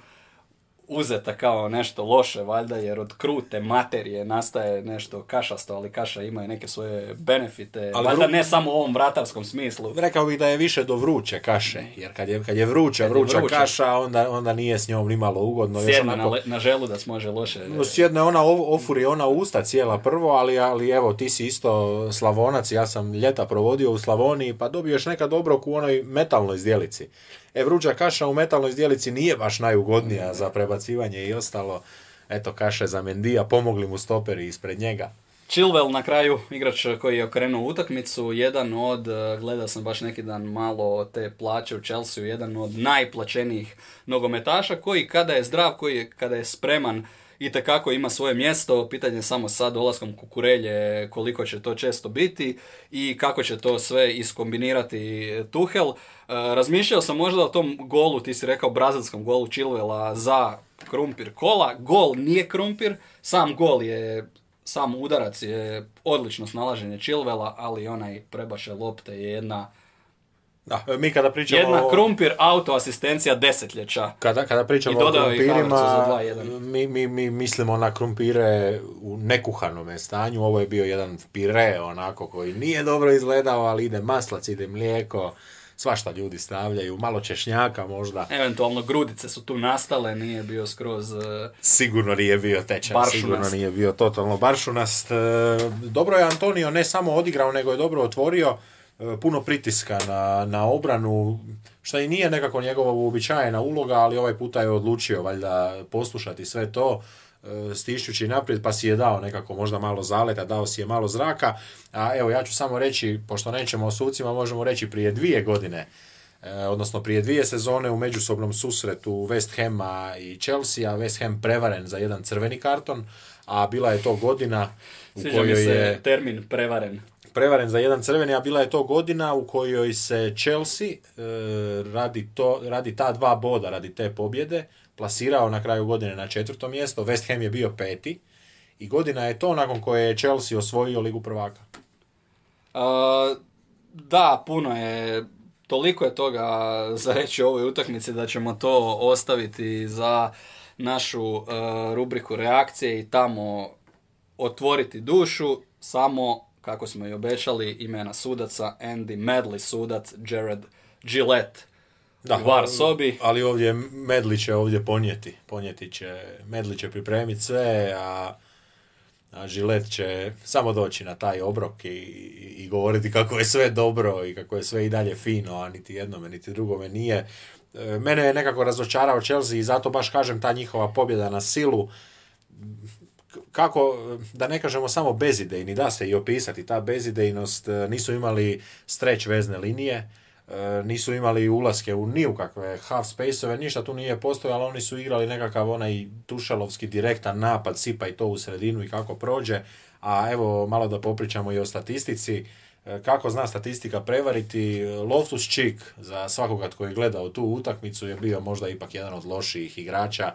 uzeta kao nešto loše, valjda, jer od krute materije nastaje nešto kašasto, ali kaša ima i neke svoje benefite, Ali valjda vru- ne samo u ovom vratarskom smislu. Rekao bih da je više do vruće kaše, jer kad je, kad je vruća, Kad je vruća vruća. kaša, onda, onda nije s njom nimalo ugodno. Još Sjedne na, onako- le- na želudac može loše. No, sjedne ona, ofuri ona usta cijela prvo, ali, ali evo, ti si isto slavonac, ja sam ljeta provodio u Slavoniji, pa dobiješ nekad obrok u onoj metalnoj zdjelici. E, vruća kaša u metalnoj zdjelici nije baš najugodnija za prebacivanje i ostalo. Eto, kaše za Mendija, pomogli mu stoperi ispred njega. Chilwell na kraju, igrač koji je okrenuo utakmicu, jedan od, eh, gledao sam baš neki dan malo te plaće u Chelsea, jedan od najplaćenijih nogometaša koji kada je zdrav, koji je, kada je spreman i tekako ima svoje mjesto, pitanje je samo sa dolaskom kukurelje koliko će to često biti i kako će to sve iskombinirati Tuhel. Eh, Razmišljao sam možda o tom golu, ti si rekao brazilskom golu Chilwella za krumpir kola. Gol nije krumpir, sam gol je sam udarac je odlično snalaženje Chilwella, ali onaj prebaše lopte je jedna, Da, mi kada pričamo jedna o- krumpir auto asistencija desetljeća. Kada, kada pričamo o krumpirima, za 2:1. mi, mi, mi mislimo na krumpire u nekuhanome stanju. Ovo je bio jedan pire onako koji nije dobro izgledao, ali ide maslac, ide mlijeko, svašta ljudi stavljaju, malo češnjaka možda. Eventualno grudice su tu nastale, nije bio skroz... eh, Sigurno nije bio tečan, Baršunast. sigurno nije bio totalno baršunast. E, Dobro je Antonio ne samo odigrao, nego je dobro otvorio e, puno pritiska na, na obranu, što i nije nekako njegova uobičajena uloga, ali ovaj puta je odlučio valjda poslušati sve to, e, stišćući naprijed, pa si je dao nekako možda malo zaleta, dao si je malo zraka. A evo, ja ću samo reći, pošto nećemo o sucima, možemo reći prije dvije godine, E, odnosno prije dvije sezone u međusobnom susretu West Hama i Chelsea, West Ham prevaren za jedan crveni karton, a bila je to godina u Sviđa kojoj se je termin prevaren. prevaren za jedan crveni, a bila je to godina u kojoj se Chelsea e, radi, to, radi ta dva boda, radi te pobjede, plasirao na kraju godine na četvrto mjesto, West Ham je bio peti i godina je to nakon koje je Chelsea osvojio ligu prvaka. A, da, puno je, toliko je toga za reći o ovoj utakmici da ćemo to ostaviti za našu e, rubriku reakcije i tamo otvoriti dušu, samo kako smo i obećali imena sudaca, Andy Medley sudac, Jared Gillette u VAR sobi. Ali ovdje Medli će ovdje ponijeti. Ponijeti će, Medli će pripremiti sve, a, a Žilet će samo doći na taj obrok i, i govoriti kako je sve dobro i kako je sve i dalje fino, a niti jednome, niti drugome nije. E, Mene je nekako razočarao Chelsea i zato baš kažem ta njihova pobjeda na silu kako, da ne kažemo samo bezidejni, da se i opisati, ta bezidejnost, e, nisu imali stretch vezne linije, nisu imali ulaske u ni u kakve half space-ove, ništa tu nije postojalo, oni su igrali nekakav onaj tušalovski direktan napad, sipa i to u sredinu i kako prođe, a evo malo da popričamo i o statistici, e, kako zna statistika prevariti, Loftus Cheek za svakoga tko je gledao tu utakmicu je bio možda ipak jedan od lošijih igrača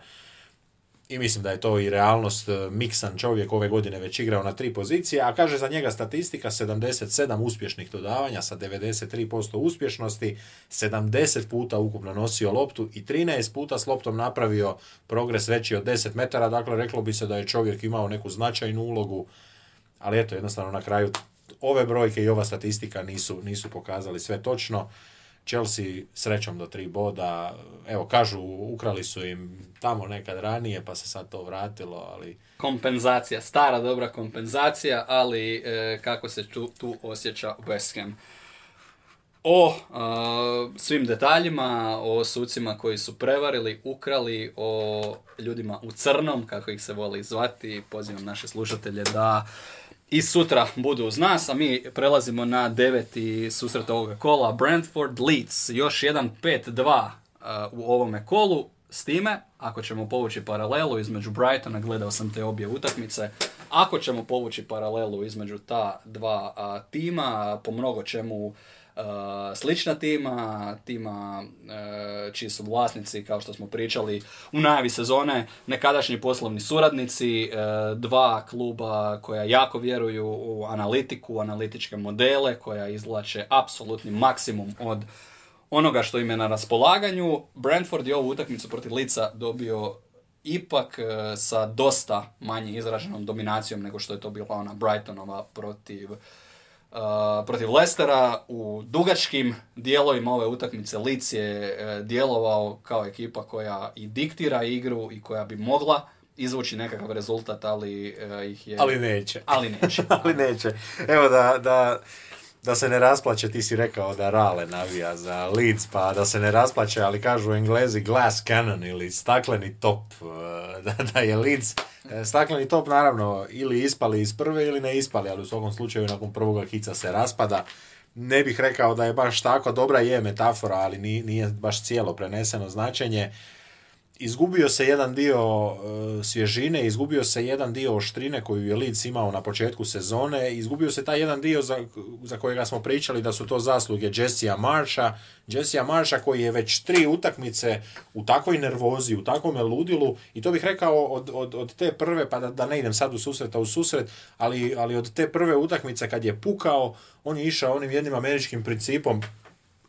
i mislim da je to i realnost. e, Miksan čovjek ove godine već igrao na tri pozicije, a kaže za njega statistika 77 uspješnih dodavanja sa 93% uspješnosti, 70 puta ukupno nosio loptu i 13 puta s loptom napravio progres veći od 10 metara, dakle reklo bi se da je čovjek imao neku značajnu ulogu, ali eto, jednostavno na kraju ove brojke i ova statistika nisu, nisu pokazali sve točno. Chelsea srećom do tri boda, evo kažu ukrali su im tamo nekad ranije pa se sad to vratilo, ali Kompenzacija, stara dobra kompenzacija, ali e, kako se tu, tu osjeća West Ham. O e, svim detaljima, o sucima koji su prevarili, ukrali, o ljudima u crnom, kako ih se voli zvati, pozivam naše slušatelje da i sutra budu uz nas, a mi prelazimo na deveti susret ovoga kola, Brentford Leeds, još jedan 5-2 e, u ovome kolu, s time, ako ćemo povući paralelu između Brightona, gledao sam te obje utakmice, ako ćemo povući paralelu između ta dva a, tima, po mnogo čemu slična tima, tima e, čiji su vlasnici, kao što smo pričali, u najavi sezone, nekadašnji poslovni suradnici, e, dva kluba koja jako vjeruju u analitiku, analitičke modele, koja izvlače apsolutni maksimum od onoga što im je na raspolaganju. Brentford je ovu utakmicu protiv Lica dobio ipak sa dosta manje izraženom dominacijom nego što je to bila ona Brightonova protiv protiv Lestera u dugačkim dijelovima ove utakmice Leeds je e, djelovao kao ekipa koja i diktira igru i koja bi mogla izvući nekakav rezultat, ali e, ih je... ali neće. Ali neće. (laughs) ali neće. Evo da, da, da se ne rasplaće, ti si rekao da Rale navija za Leeds, pa da se ne rasplaće, ali kažu englezi glass cannon ili stakleni top, eh, da, da je Leeds eh, stakleni top naravno ili ispali iz prve ili ne ispali, ali u svakom slučaju nakon prvoga hica se raspada. Ne bih rekao da je baš tako, dobra je metafora, ali ni- nije baš cijelo preneseno značenje izgubio se jedan dio e, svježine, izgubio se jedan dio oštrine koju je Leeds imao na početku sezone, izgubio se taj jedan dio za, za kojega smo pričali da su to zasluge Jessija Marsha, Jessija Marsha koji je već tri utakmice u takvoj nervozi, u takvom ludilu i to bih rekao od, od, od te prve, pa da, da ne idem sad u susreta u susret, ali, ali od te prve utakmice kad je pukao, on je išao onim jednim američkim principom,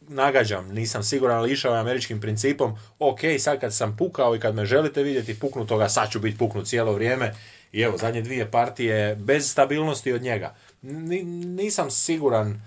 nagađam, nisam siguran, ali išao je američkim principom, ok, sad kad sam pukao i kad me želite vidjeti puknutoga, sad ću biti puknut cijelo vrijeme. I evo, zadnje dvije partije bez stabilnosti od njega. Ni- nisam siguran,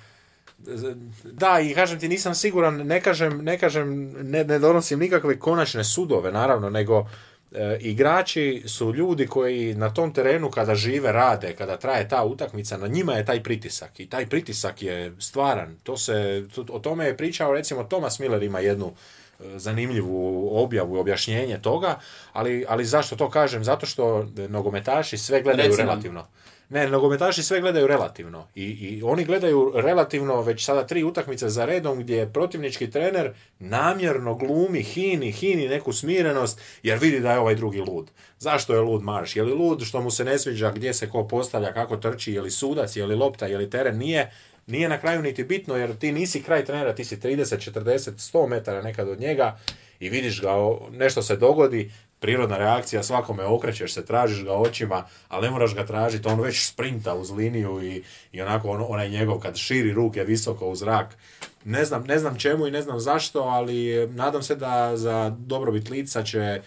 da, i kažem ti, nisam siguran, ne kažem, ne, kažem, ne, ne donosim nikakve konačne sudove, naravno, nego e, igrači su ljudi koji na tom terenu kada žive, rade, kada traje ta utakmica, na njima je taj pritisak i taj pritisak je stvaran. To se, to- o tome je pričao, recimo, Thomas Miller ima jednu e, zanimljivu objavu i objašnjenje toga, ali, ali zašto to kažem? Zato što nogometaši sve gledaju Reci nam. relativno. Ne, nogometaši sve gledaju relativno. I, I oni gledaju relativno već sada tri utakmice za redom gdje protivnički trener namjerno glumi, hini, hini neku smirenost jer vidi da je ovaj drugi lud. Zašto je lud marš? Je li lud što mu se ne sviđa gdje se ko postavlja, kako trči, je li sudac, je li lopta, je li teren? Nije, nije na kraju niti bitno jer ti nisi kraj trenera, ti si 30, 40, 100 metara nekad od njega i vidiš ga, nešto se dogodi, prirodna reakcija, svakome okrećeš se, tražiš ga očima, ali ne moraš ga tražiti, on već sprinta uz liniju i, i onako on, onaj njegov kad širi ruke visoko u zrak. Ne znam, ne znam čemu i ne znam zašto, ali eh, nadam se da za dobrobit lica će eh,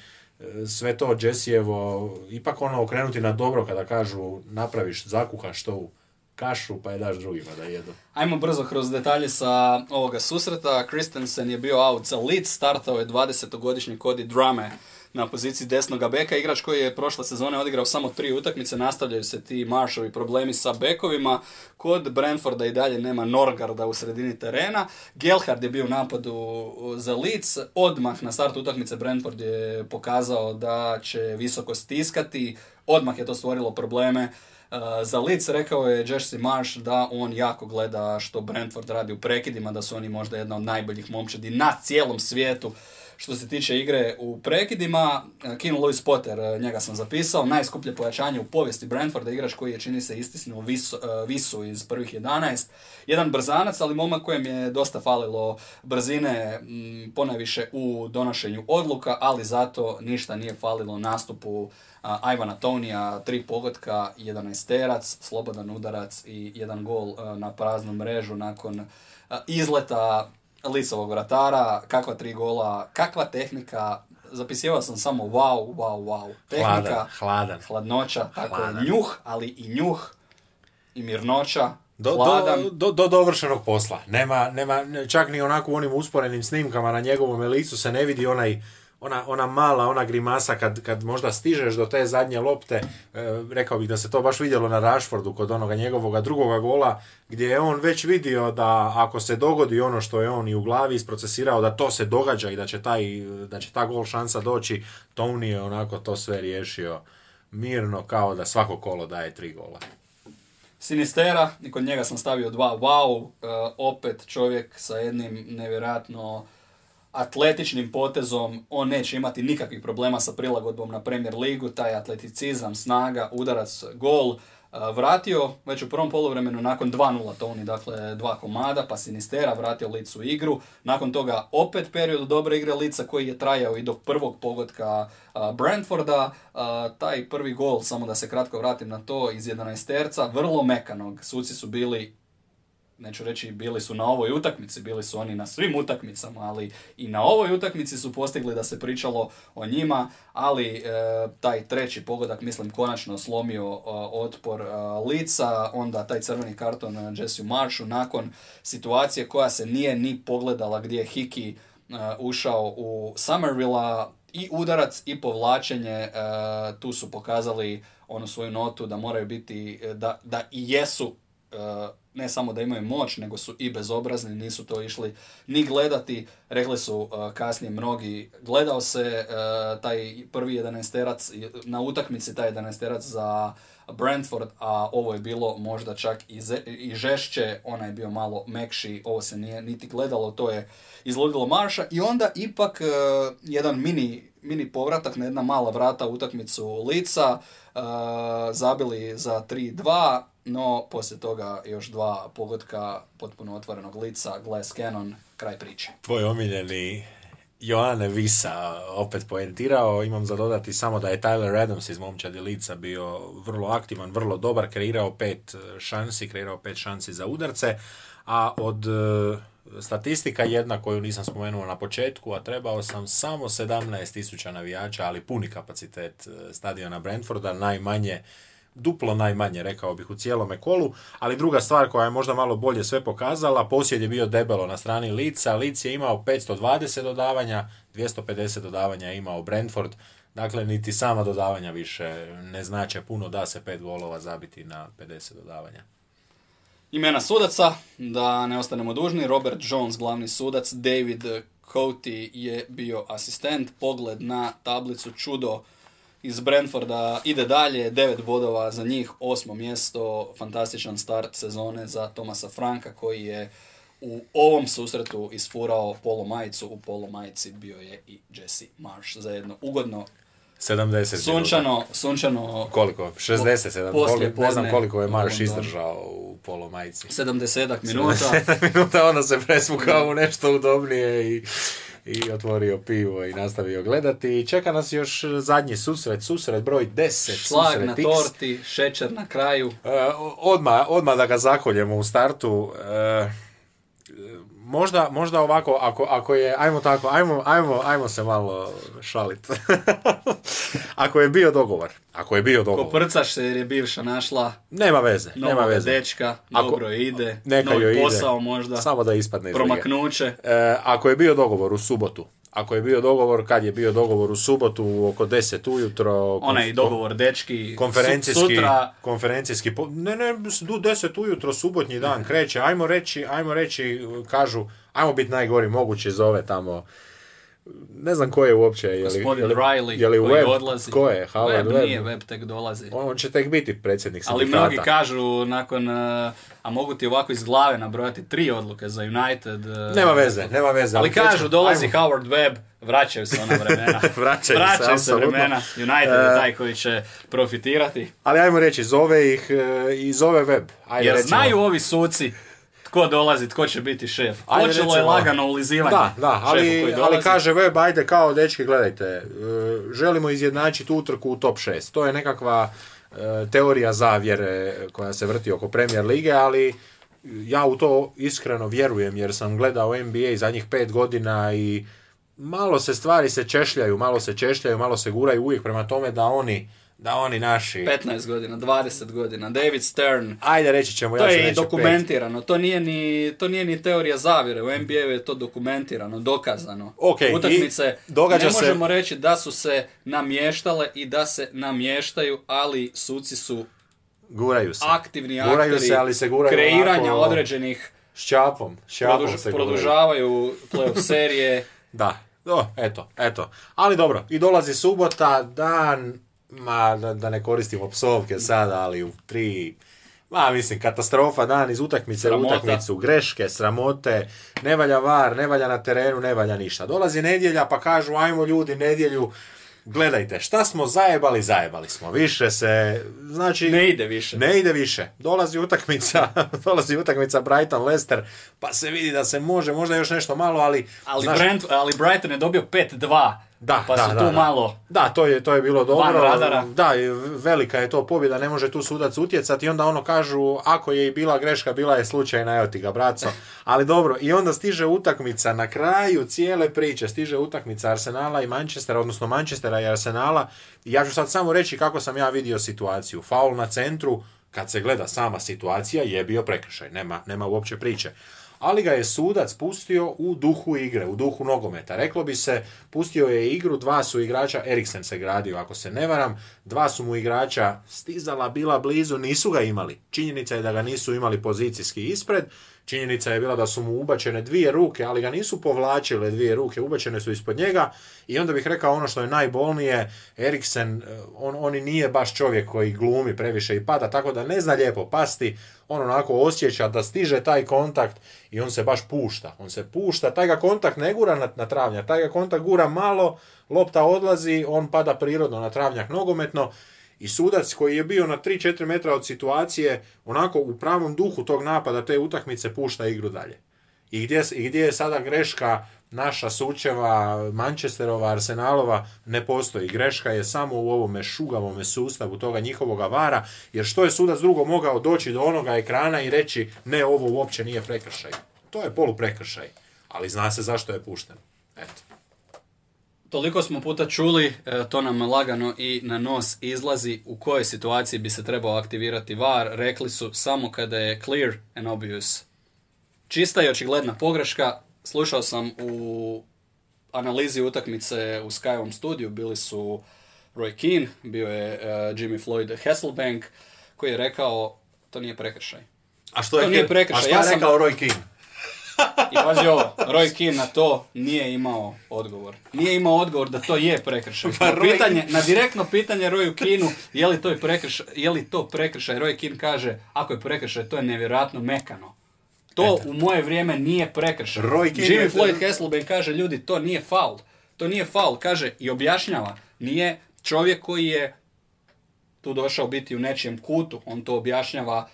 sve to Jessijevo ipak ono okrenuti na dobro kada kažu napraviš, zakuhaš to kašu pa je daš drugima da jedu. Ajmo brzo kroz detalje sa ovoga susreta. Christensen je bio out za Leeds, startao je 20-godišnji Cody Drame na poziciji desnoga beka. Igrač koji je prošle sezone odigrao samo tri utakmice, nastavljaju se ti Marshovi problemi sa bekovima. Kod Brentforda i dalje nema Norgarda u sredini terena. Gelhard je bio u napadu za Leeds. Odmah na startu utakmice Brentford je pokazao da će visoko stiskati. Odmah je to stvorilo probleme Uh, za Leeds rekao je Jesse Marsh da on jako gleda što Brentford radi u prekidima, da su oni možda jedna od najboljih momčadi na cijelom svijetu Što se tiče igre u prekidima, Keen Lewis Potter, e, njega sam zapisao, najskuplje pojačanje u povijesti Brentforda, igrač koji je čini se istisnuo visu, e, visu iz prvih 11. Jedan brzanac, ali momak kojem je dosta falilo brzine, ponajviše u donošenju odluka, ali zato ništa nije falilo nastupu Ivana Tonija, tri pogotka, jedan esterac, slobodan udarac i jedan gol na praznu mrežu nakon izleta licovog vratara, kakva tri gola, kakva tehnika, zapisivao sam samo wow, wow, wow. Tehnika, Hladan, hladan. hladnoća, tako je, Hladan. njuh, ali i njuh i mirnoća, Do, hladan. do, do, do dovršenog posla. Nema, nema, čak ni onako u onim usporenim snimkama na njegovom licu se ne vidi onaj ona, ona mala, ona grimasa kad, kad možda stižeš do te zadnje lopte, e, rekao bih da se to baš vidjelo na Rashfordu kod onoga njegovoga drugoga gola, gdje je on već vidio da ako se dogodi ono što je on i u glavi isprocesirao, da to se događa i da će, taj, da će ta gol šansa doći, Tony je onako to sve riješio mirno kao da svako kolo daje tri gola. Sinistera, i kod njega sam stavio dva wow, e, opet čovjek sa jednim nevjerojatno atletičnim potezom, on neće imati nikakvih problema sa prilagodbom na Premier ligu, taj atleticizam, snaga, udarac, gol, e, vratio već u prvom poluvremenu nakon 2-0 Toni, dakle dva komada, pa Sinistera vratio licu u igru, nakon toga opet period dobre igre lica koji je trajao i do prvog pogotka a, Brentforda, A, taj prvi gol, samo da se kratko vratim na to, iz 11 terca, vrlo mekanog, suci su bili neću reći bili su na ovoj utakmici, bili su oni na svim utakmicama, ali i na ovoj utakmici su postigli da se pričalo o njima, ali e, taj treći pogodak, mislim, konačno slomio e, otpor e, lica, onda taj crveni karton Jesse Marshu nakon situacije koja se nije ni pogledala gdje je Hiki e, ušao u Somervilla i udarac i povlačenje, e, tu su pokazali onu svoju notu da moraju biti, e, da, da i jesu ne samo da imaju moć, nego su i bezobrazni, nisu to išli ni gledati. Rekli su uh, kasnije mnogi, gledao se uh, taj prvi 11 na utakmici taj 11 za Brentford, a ovo je bilo možda čak i, ze- i žešće, ona je bio malo mekši, ovo se nije niti gledalo, to je izludilo marša i onda ipak uh, jedan mini, mini povratak na jedna mala vrata utakmicu lica, zabili za 3-2, no poslije toga još dva pogotka potpuno otvorenog lica, Glass Cannon, kraj priče. Tvoj omiljeni Joane Visa opet poentirao. Imam za dodati samo da je Tyler Adams iz momčadi lica bio vrlo aktivan, vrlo dobar, kreirao pet e, šansi, kreirao pet šansi za udarce, a od e, statistika jedna koju nisam spomenuo na početku, a trebao sam samo 17.000 navijača, ali puni kapacitet e, stadiona Brentforda, najmanje duplo najmanje, rekao bih, u cijelome kolu, ali druga stvar koja je možda malo bolje sve pokazala, posjed je bio debelo na strani Lica, Lic je imao 520 dodavanja, 250 dodavanja je imao Brentford, dakle niti sama dodavanja više ne znače puno, da se pet golova zabiti na 50 dodavanja. Imena sudaca, da ne ostanemo dužni, Robert Jones, glavni sudac, David Coty je bio asistent, pogled na tablicu čudo iz Brentforda ide dalje, 9 bodova za njih, osmo mjesto, fantastičan start sezone za Tomasa Franka koji je u ovom susretu isfurao polo majicu, u polo majici bio je i Jesse Marsh za jedno ugodno 70 minuta. sunčano, sunčano Koliko? 67. Poslije Koliko- ne znam koliko je Marš izdržao u polo majici. 70 minuta. (laughs) minuta onda se presvukao u nešto udobnije i, i otvorio pivo i nastavio gledati. I čeka nas još zadnji susret, susret broj 10. Šlag susret na X. torti, šećer na kraju. E, odmah, odmah da ga zakoljemo u startu. E, možda, možda ovako, ako, ako je, ajmo tako, ajmo, ajmo, ajmo se malo šalit. (laughs) ako je bio dogovor, ako je bio dogovor, Koprcaš se jer je bivša našla nema veze, nema veze. dečka, Ako- dobro ide, Neka novi joj ide. posao možda, Samo da ispadne iz promaknuće. E, ako je bio dogovor u subotu, ako je bio dogovor, kad je bio dogovor u subotu oko 10 ujutro, Onaj konf- dogovor dečki, konferencijski, su- sutra, konferencijski, po- ne, ne, du 10 ujutro, subotnji dan kreće, ajmo reći, ajmo reći, kažu, ajmo biti najgori mogući za ove tamo ne znam ko je uopće. Je li, Gospodin je li, Riley je li koji Webb? odlazi. Ko je? Howard Webb Webb? nije, Webb tek dolazi. On će tek biti predsjednik Ali sindikata. mnogi kažu nakon, uh, a mogu ti ovako iz glave nabrojati tri odluke za United. uh, Nema veze, nema veze. Ali kažu, dolazi Ajmo. Howard Webb, vraćaju se ona vremena. (laughs) Vraćaju se, vraćaju se apsolutno. vremena. United je E, taj koji će profitirati. Ali ajmo reći, zove ih e, i zove web. Ajde, Jer recimo. znaju ovi suci tko dolazi, tko će biti šef. Ajde, Počelo je recimo- lagano ulizivanje Da, da, ali, ali kaže web, ajde kao, dečki, gledajte, e, želimo izjednačiti utrku u top 6. To je nekakva e, teorija zavjere koja se vrti oko Premier Lige, ali ja u to iskreno vjerujem jer sam gledao NBA zadnjih pet godina i malo se stvari se češljaju, malo se češljaju, malo se guraju uvijek prema tome da oni, da oni naši... 15 godina, 20 godina. David Stern. Ajde reći ćemo, To ja ću je reći pet. dokumentirano, to nije ni, to nije ni teorija zavjere, u NBA-u je to dokumentirano, dokazano. Ok, i Utakmice događa ne se- možemo reći da su se namještale i da se namještaju, ali suci su Guraju se. aktivni Guraju akteri se, ali se guraju kreiranja onako- određenih, S čapom, s čapom produž- se guraju. produžavaju playoff (laughs) serije. Da, o, eto, eto. Ali dobro, i dolazi subota, dan, ma, da, da ne koristimo psovke sada, ali u tri, ma mislim, katastrofa, dan iz utakmice u utakmicu, greške, sramote, ne valja var, ne valja na terenu, ne valja ništa. Dolazi nedjelja pa kažu, ajmo ljudi, nedjelju, gledajte, šta smo zajebali, zajebali smo. Više se, znači... Ne ide više. Ne ide više. Dolazi utakmica, (laughs) dolazi utakmica Brighton Leicester, pa se vidi da se može, možda još nešto malo, ali Ali, znaš, Brent, ali Brighton je dobio 5-2, da, pa da, su da, tu da. malo... Da, to je, to je bilo dobro. radara. Da, velika je to pobjeda, ne može tu sudac utjecati i onda ono kažu, ako je i bila greška, bila je slučajna, evo ti ga, braco. Ali dobro, i onda stiže utakmica na kraju cijele priče, stiže utakmica Arsenala i Manchestera, odnosno Manchestera i Arsenala. I ja ću sad samo reći kako sam ja vidio situaciju. Faul na centru, kad se gleda sama situacija, je bio prekršaj, nema, nema uopće priče ali ga je sudac pustio u duhu igre, u duhu nogometa. Reklo bi se, pustio je igru, dva su igrača, Eriksen se gradio, ako se ne varam, dva su mu igrača stizala, bila blizu, nisu ga imali. Činjenica je da ga nisu imali pozicijski ispred, činjenica je bila da su mu ubačene dvije ruke, ali ga nisu povlačile dvije ruke, ubačene su ispod njega i onda bih rekao ono što je najbolnije, Eriksen, eh, on, on nije baš čovjek koji glumi previše i pada, tako da ne zna lijepo pasti, on onako osjeća da stiže taj kontakt i on se baš pušta. On se pušta, taj ga kontakt ne gura na, na travnjak, taj ga kontakt gura malo, lopta odlazi, on pada prirodno na travnjak nogometno i sudac koji je bio na 3-4 metra od situacije, onako u pravom duhu tog napada te utakmice pušta igru dalje. I gdje, I gdje je sada greška naša Sučeva, Manchesterova, Arsenalova, ne postoji. Greška je samo u ovome šugavome sustavu toga njihovoga vara, jer što je sudac drugo mogao doći do onoga ekrana i reći ne, ovo uopće nije prekršaj. To je poluprekršaj, ali zna se zašto je pušten. Eto. Toliko smo puta čuli, e, to nam lagano i na nos izlazi u kojoj situaciji bi se trebao aktivirati VAR. Rekli su samo kada je clear and obvious. Čista i očigledna pogreška. Slušao sam u analizi utakmice u Skyovom studiju, bili su Roy Keane, bio je e, Jimmy Floyd Hasselbank, koji je rekao to nije prekršaj. A što To nije prekršaj, A što ja je sam- rekao Roy Keane? I pazi ovo, Roy Keane na to nije imao odgovor. Nije imao odgovor da to je prekršaj. Pa Na, Roy- pitanje, na direktno pitanje Royu Keanu je li to, je prekršaj, je li to prekršaj, Roy Keane kaže ako je prekršaj to je nevjerojatno mekano. To u moje vrijeme nije prekršaj. Roy Keane Jimmy Floyd Hasselbank kaže ljudi to nije faul. To nije faul, kaže i objašnjava. Nije čovjek koji je tu došao biti u nečijem kutu, on to objašnjava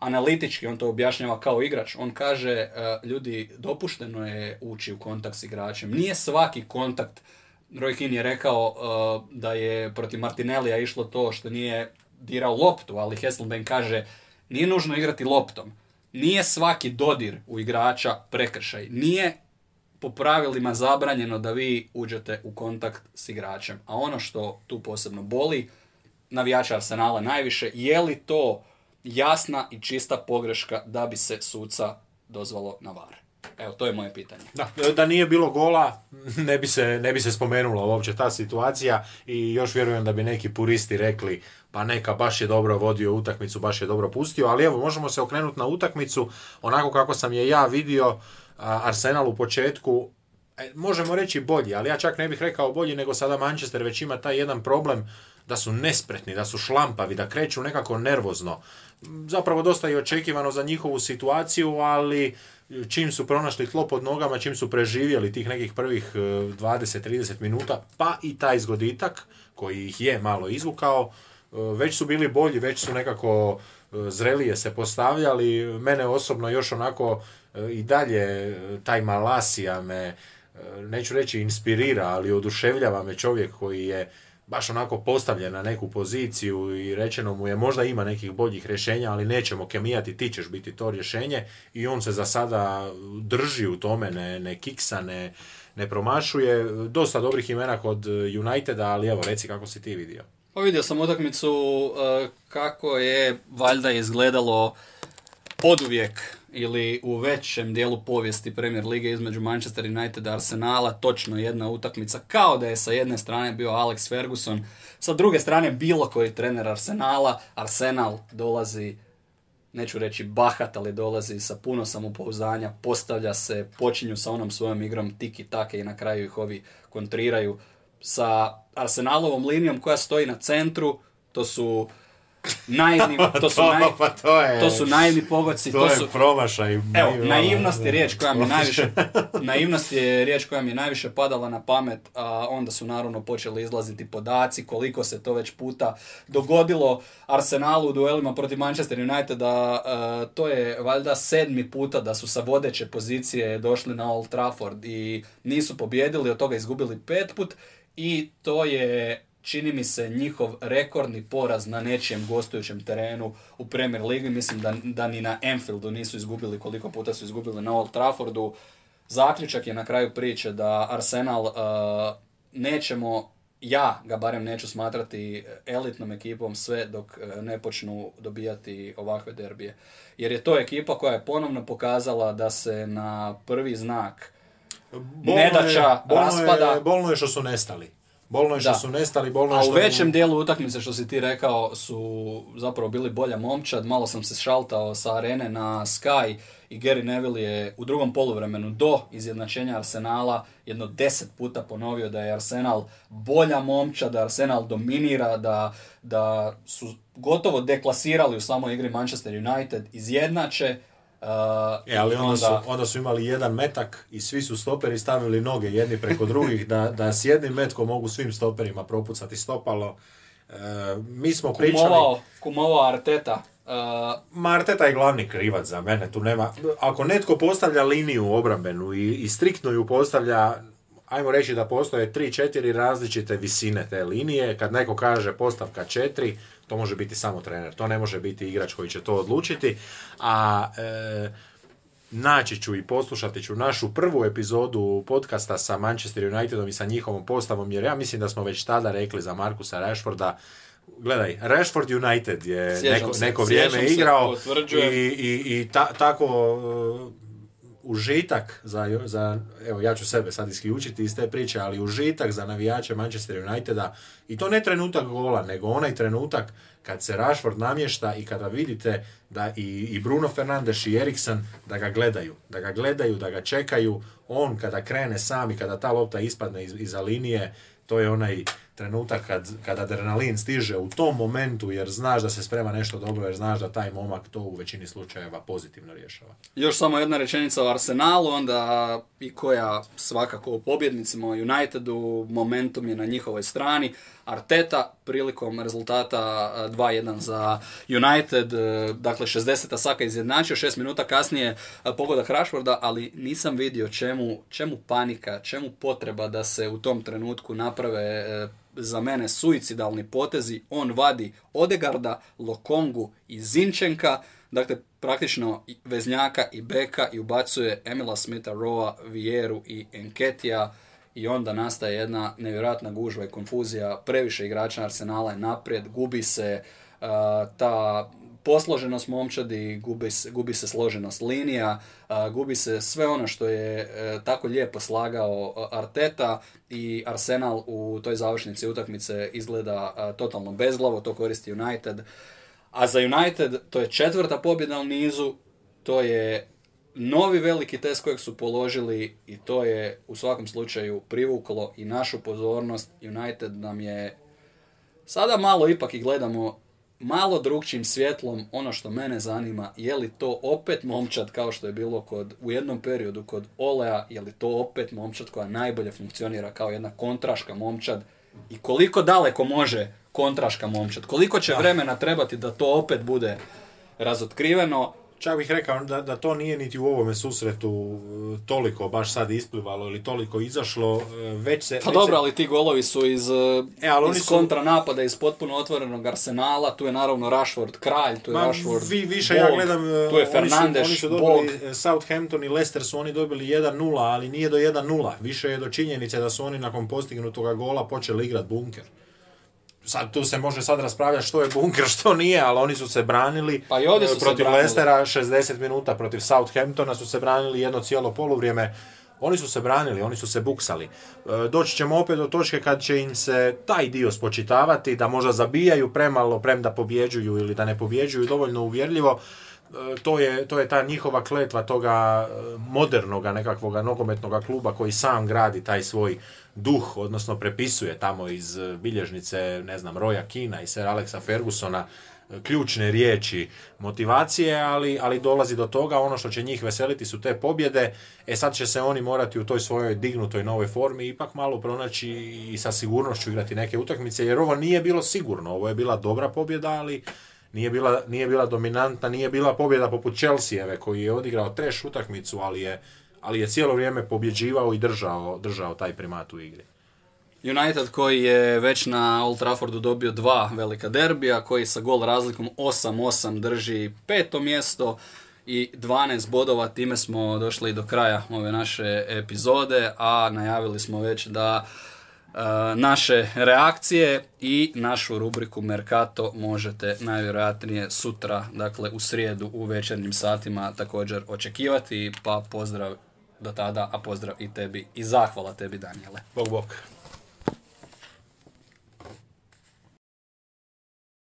analitički, on to objašnjava kao igrač. On kaže, e, ljudi, dopušteno je ući u kontakt s igračem. Nije svaki kontakt, Roy Keane je rekao e, da je protiv Martinellija išlo to što nije dirao loptu, ali Hasselbank kaže, nije nužno igrati loptom. Nije svaki dodir u igrača prekršaj. Nije po pravilima zabranjeno da vi uđete u kontakt s igračem. A ono što tu posebno boli, navijača Arsenala najviše, je li to jasna i čista pogreška da bi se suca dozvalo na var? Evo, to je moje pitanje. Da, da nije bilo gola, ne bi, se, ne bi se spomenula uopće ta situacija i još vjerujem da bi neki puristi rekli pa neka baš je dobro vodio utakmicu, baš je dobro pustio, ali evo možemo se okrenuti na utakmicu onako kako sam je ja vidio Arsenal u početku e, možemo reći bolji, ali ja čak ne bih rekao bolji, nego sada Manchester već ima taj jedan problem da su nespretni, da su šlampavi, da kreću nekako nervozno. Zapravo dosta je očekivano za njihovu situaciju, ali čim su pronašli tlo pod nogama, čim su preživjeli tih nekih prvih 20-30 minuta, pa i taj zgoditak koji ih je malo izvukao, već su bili bolji, već su nekako zrelije se postavljali. Mene osobno još onako i dalje taj Malasija me, neću reći inspirira, ali oduševljava me čovjek koji je baš onako postavljen na neku poziciju i rečeno mu je možda ima nekih boljih rješenja, ali nećemo kemijati, ti ćeš biti to rješenje i on se za sada drži u tome, ne, ne kiksa, ne, ne promašuje. Dosta dobrih imena kod Uniteda, ali evo reci kako si ti vidio. Pa vidio sam utakmicu uh, kako je valjda izgledalo oduvijek ili u većem dijelu povijesti Premier Lige između Manchester United i Arsenala točno jedna utakmica kao da je sa jedne strane bio Alex Ferguson, sa druge strane bilo koji trener Arsenala, Arsenal dolazi neću reći bahat, ali dolazi sa puno samopouzdanja, postavlja se, počinju sa onom svojom igrom tiki take i na kraju ih ovi kontriraju sa Arsenalovom linijom koja stoji na centru, to su naivni, (laughs) to su, naj, pa to, je, to su naivni pogodci. To, To, je su, promašaj. evo, naivnost je riječ koja mi najviše, (laughs) naivnost je riječ koja mi je najviše padala na pamet, a onda su naravno počeli izlaziti podaci koliko se to već puta dogodilo Arsenalu u duelima protiv Manchester Uniteda, to je valjda sedmi puta da su sa vodeće pozicije došli na Old Trafford i nisu pobjedili, od toga izgubili pet put i to je čini mi se njihov rekordni poraz na nečijem gostujućem terenu u Premier Ligi. Mislim da, da ni na Anfieldu nisu izgubili koliko puta su izgubili na Old Traffordu. Zaključak je na kraju priče da Arsenal uh, nećemo, ja ga barem neću smatrati elitnom ekipom sve dok uh, ne počnu dobijati ovakve derbije. Jer je to ekipa koja je ponovno pokazala da se na prvi znak nedaća, bolno raspada... Je, bolno je što su nestali. Bolno je što Da. su nestali, bolno je A što... u većem dijelu utakmice što si ti rekao su zapravo bili bolja momčad. Malo sam se šaltao sa arene na Sky i Gary Neville je u drugom poluvremenu do izjednačenja Arsenala jedno deset puta ponovio da je Arsenal bolja momčad, da Arsenal dominira, da, da su gotovo deklasirali u samoj igri Manchester United, izjednače. Uh, E, ali i onda, su, onda su imali jedan metak i svi su stoperi stavili noge jedni preko drugih da, da s jednim metkom mogu svim stoperima propucati stopalo. E, mi smo pričali... kumovao, kumovao Arteta. Uh, Marteta je glavni krivac za mene, tu nema... Ako netko postavlja liniju obrambenu i, i striktno ju postavlja, ajmo reći da postoje 3-4 različite visine te linije, kad neko kaže postavka 4, to može biti samo trener, to ne može biti igrač koji će to odlučiti, a e, naći ću i poslušati ću našu prvu epizodu podcasta sa Manchester Unitedom i sa njihovom postavom, jer ja mislim da smo već tada rekli za Markusa Rashforda, Gledaj, Rashford United je neko, se, neko vrijeme se, igrao potvrđujem. i, i, i ta- tako užitak za, za, evo ja ću sebe sad isključiti iz te priče, ali užitak za navijače Manchester Uniteda i to ne trenutak gola, nego onaj trenutak kad se Rashford namješta i kada vidite da i, i Bruno Fernandes i Eriksen da ga gledaju, da ga gledaju, da ga čekaju, on kada krene sam i kada ta lopta ispadne iz, iza linije, to je onaj trenutak kad, kad adrenalin stiže u tom momentu jer znaš da se sprema nešto dobro, jer znaš da taj momak to u većini slučajeva pozitivno rješava. Još samo jedna rečenica o Arsenalu, onda i koja svakako u pobjednicima Unitedu, momentum je na njihovoj strani. Arteta prilikom rezultata eh, 2-1 za United, eh, dakle 60. Saka izjednačio, 6 minuta kasnije eh, pogodak Rashforda, ali nisam vidio čemu, čemu panika, čemu potreba da se u tom trenutku naprave za mene suicidalni potezi. On vadi Odegarda, Lokongu i Zinčenka, dakle praktično veznjaka i beka i ubacuje Emila Smitha Roa, Vieru i Enketija i onda nastaje jedna nevjerojatna gužva i konfuzija. Previše igrača Arsenala je naprijed, gubi se uh, ta posloženost momčadi, gubi se, gubi se složenost linija, a, gubi se sve ono što je e, tako lijepo slagao a, Arteta i Arsenal u toj završnici utakmice izgleda a, totalno bezglavo, to koristi United. A za United to je četvrta pobjeda u nizu, to je novi veliki test kojeg su položili i to je u svakom slučaju privuklo i našu pozornost. United nam je sada malo ipak i gledamo malo drugčim svjetlom. Ono što mene zanima, je li to opet momčad kao što je bilo kod, u jednom periodu kod Olea, je li to opet momčad koja najbolje funkcionira kao jedna kontraška momčad? I koliko daleko može kontraška momčad, koliko će vremena trebati da to opet bude razotkriveno, Čak bih rekao da, da to nije niti u ovome susretu e, toliko baš sad isplivalo ili toliko izašlo, e, već se... Pa već dobro, se- ali ti golovi su iz, E, ali oni iz su- kontranapada, iz potpuno otvorenog arsenala, tu je naravno Rashford kralj, tu je Ma, Rashford vi, više bog, ja gledam, e, tu je oni su- Fernandes, oni su, bog. dobili e, Southampton i Leicester su oni dobili 1-0, ali nije do 1-0. Više je do činjenice da su oni nakon postignutoga gola počeli igrati bunker. Sad tu se može sad raspravljati što je bunker, što nije, ali oni su se branili. Pa i ovdje su se protiv. Leicestera 60 minuta, protiv Southamptona su se branili jedno cijelo poluvrijeme. Oni su se branili, oni su se buksali. E, Doći ćemo opet do točke kad će im se taj dio spočitavati, da možda zabijaju premalo, premda pobjeđuju ili da ne pobjeđuju dovoljno uvjerljivo. E, To je, to je ta njihova kletva toga e, modernoga nekakvoga nogometnoga kluba koji sam gradi taj svoj duh, odnosno prepisuje tamo iz e, bilježnice, ne znam, Roya Kina i Sir Alexa Fergusona ključne riječi motivacije, ali, ali dolazi do toga, ono što će njih veseliti su te pobjede, e sad će se oni morati u toj svojoj dignutoj novoj formi ipak malo pronaći i sa sigurnošću igrati neke utakmice, jer ovo nije bilo sigurno, ovo je bila dobra pobjeda, ali nije bila, nije bila dominantna, nije bila pobjeda poput Chelseave koji je odigrao treš utakmicu, ali je, ali je cijelo vrijeme pobjeđivao i držao, držao taj primat u igri. United koji je već na Old Traffordu dobio dva velika derbija, koji sa gol razlikom 8-8 drži peto mjesto i 12 bodova. Time smo došli do kraja ove naše epizode, a najavili smo već da naše reakcije i našu rubriku Mercato možete najvjerojatnije sutra, dakle u srijedu u večernjim satima također očekivati. Pa pozdrav do tada, a pozdrav i tebi i zahvala tebi Daniele. Bog, bog.